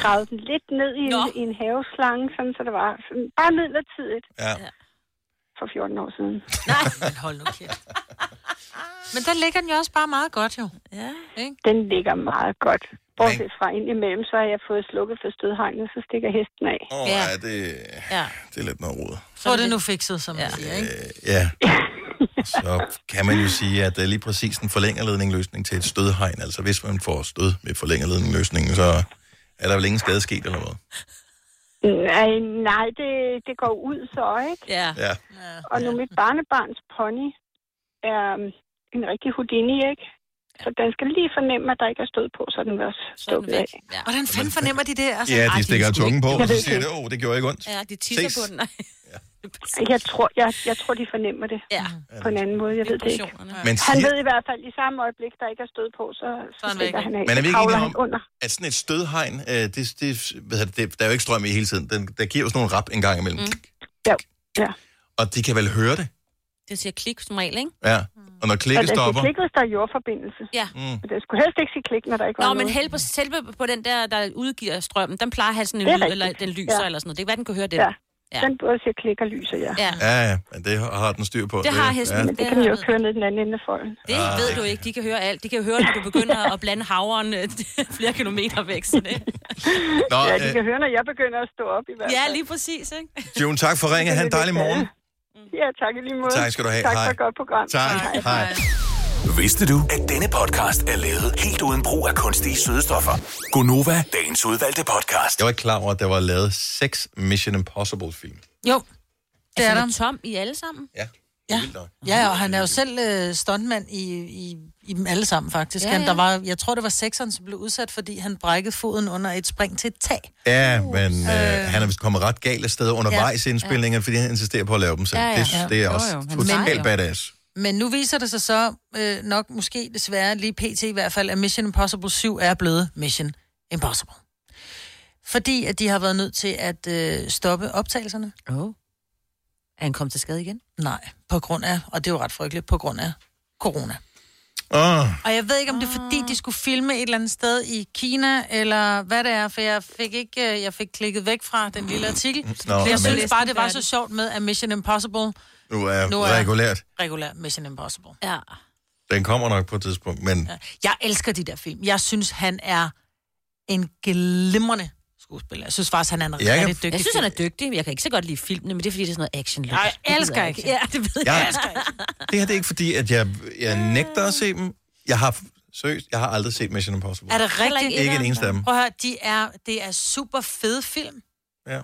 gravede den lidt ned i en, i en haveslange, sådan, så det var sådan, bare midlertidigt Ja. for 14 år siden. Nej, men hold nu kæft. Men der ligger den jo også bare meget godt, jo. Ja. Ikke? Den ligger meget godt. Bortset fra ind imellem, så har jeg fået slukket for stødhegnet, så stikker hesten af. Åh, oh, ja. ja, det, Ja. det er lidt noget rod. Få det nu fikset, som ja. man siger, ikke? Ja. Så kan man jo sige, at det er lige præcis en forlængerledning-løsning til et stødhegn. Altså hvis man får stød med forlængerledning-løsningen, så er der vel ingen skade sket eller noget. Nej, nej det, det går ud så, ikke? Ja. Ja. Og nu mit barnebarns pony er um, en rigtig houdini, ikke? Så den skal lige fornemme, at der ikke er stød på, så den vil også stukket af. Ja. Hvordan fanden fornemmer de det? Altså, Ja, de stikker er tungen på, og så siger det, åh, det gjorde ikke ondt. Ja, de tisser Ses. på den. Jeg tror, jeg, jeg tror, de fornemmer det ja. på en anden måde. Jeg ved det ikke. Men Han ved i hvert fald, i samme øjeblik, der ikke er stød på, så, så stikker han af. Men er vi ikke enige om, under. at sådan et stødhegn, øh, det, det, hvad det, det, der er jo ikke strøm i hele tiden. Den, der giver jo sådan nogle rap en gang imellem. Mm. Ja. ja. Og de kan vel høre det? Det siger klik som regel, ikke? Ja. Og når klikket den stopper... klik, hvis der er jordforbindelse. Ja. Mm. Men det skulle helst ikke sige klik, når der ikke var Nå, men noget. held på, selve på den der, der udgiver strømmen, den plejer at have sådan en Det lyd, eller den lyser Ja. eller sådan noget. Det kan være, den kan høre den. Ja. Ja. Den både siger klik og lyser, ja. Ja. Ja, ja, men det har den styr på. Det har hesten. Ja. Men det kan den jo ikke høre ned i den anden ende af folden. Det Ah, ved det du ikke. De kan høre alt. De kan høre, når du begynder at blande havren øh, flere kilometer væk. Så det. Nå, ja, de øh, kan høre, når jeg begynder at stå op i hvert fald. Ja, lige præcis, ikke? June, tak for ringet. Ha' en dejlig morgen. Ja, tak i lige måde. Tak skal du have. Tak Hej. for et godt program. Tak. Hej. Vidste du, at denne podcast er lavet helt uden brug af kunstige sødestoffer? Gonova, dagens udvalgte podcast. Jeg var ikke klar over, at der var lavet seks Mission Impossible-film. Jo, det er der. Altså, Tom i alle sammen? Ja. Ja. ja, og han er jo selv øh, stuntmand i, i, i dem alle sammen, faktisk. Ja, Ja, ja. ja. Han, der var, jeg tror, det var sekseren, som blev udsat, fordi han brækkede foden under et spring til et tag. Ja, men øh, han er vist kommet ret galt af sted undervejs i Ja. indspillingen, fordi han insisterer på at lave dem selv. Ja, ja. Det, Ja. det er Jo, også jo. Han totalt badass. Men nu viser det sig så øh, nok måske desværre lige pt. i hvert fald, at Mission Impossible 7 er blevet Mission Impossible. Fordi at de har været nødt til at øh, stoppe optagelserne. Oh. Er han kommet til skade igen? Nej, på grund af, og det er jo ret frygteligt, på grund af corona. Oh. Og jeg ved ikke, om det er fordi, de skulle filme et eller andet sted i Kina, eller hvad det er, for jeg fik ikke, øh, jeg fik klikket væk fra den lille artikel. Nå, jeg synes bare, det var så sjovt med, at Mission Impossible Nu er Nu er- regulært. regulær Mission Impossible. Ja. Den kommer nok på et tidspunkt, men. Jeg elsker de der film. Jeg synes, han er en glimrende skuespiller. Jeg synes faktisk, han er en Jeg kan- rigtig dygtig Jeg synes, han er dygtig. Jeg kan ikke så godt lide filmene, men det er, fordi det er sådan noget action Jeg elsker ikke. Ja, det ved Jeg- jeg. elsker ikke. det her det er ikke fordi, at jeg, jeg nægter at se dem. Jeg har seriøst, jeg har aldrig set Mission Impossible. Er det rigtigt? Ikke en eneste af dem. Prøv at høre, de er, det er super fede film. Ja. Jeg,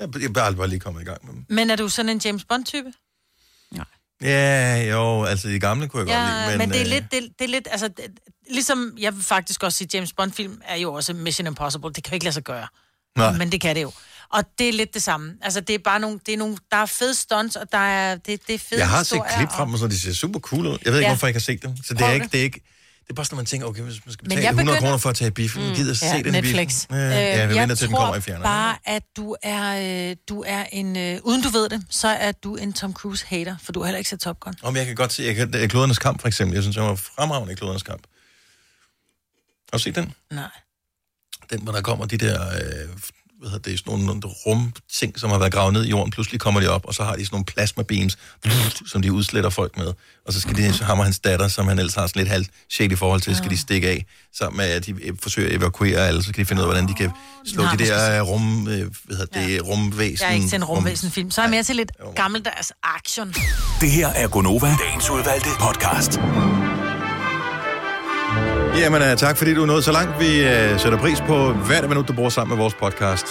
jeg er aldrig bare lige kommet i gang med dem. Men er du sådan en James Bond-type? Ja, jo, altså de gamle kunne jeg godt Ja, lide. men, men det er øh, lidt, det, det er lidt, altså, det, ligesom, jeg vil faktisk også sige, James Bond-film er jo også Mission Impossible. Det kan jo ikke lade sig gøre. Nej. Men det kan det jo. Og det er lidt det samme. Altså, det er bare nogle, det er nogle der er fede stunts, og der er, det, det er fede Jeg har set klip og- fra dem, så de ser super cool ud. Jeg ved ikke, Ja. hvorfor jeg ikke har set dem. Så det er ikke, det er ikke... Det er bare sådan, man tænker, okay, hvis man skal betale jeg 100 begynder- kroner for at tage i biffen, mm. gider Ja, se den Netflix. biffen? Ja, Øh, ja, vi jeg venter til, den kommer i fjerneren. bare, at du er, øh, du er en... Øh, uden du ved det, så er du en Tom Cruise-hater, for du har heller ikke set Top Gun. Om jeg kan godt se, jeg kan, er Klodernes Kamp, for eksempel. Jeg synes, jeg var fremragende i Klodernes Kamp. Har du set den? Nej. Den, hvor der kommer de der, øh, hvad hedder det, sådan nogle, rumting, som har været gravet ned i jorden. Pludselig kommer de op, og så har de sådan nogle plasmabeams, som de udsletter folk med. Og så skal de, så hammer hans datter, som han ellers har sådan lidt halvt shady i forhold til, skal de stikke af, sammen med, at de øh, forsøger at evakuere alle, så skal de finde ud af, hvordan de kan slå Nej, de der øh, rum, øh, hvad hedder det, rumvæsen. Jeg er ikke til en rumvæsenfilm, så er jeg mere til lidt gammeldags action. Det her er Gonova, dagens udvalgte podcast. Jamen, uh, tak fordi du er nået så langt. Vi uh, sætter pris på hvert minut, du bruger sammen med vores podcast.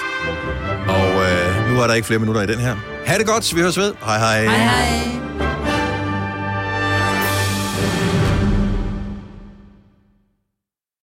Og uh, nu er der ikke flere minutter i den her. Ha' det godt, vi høres ved. Hej hej. Hej hej.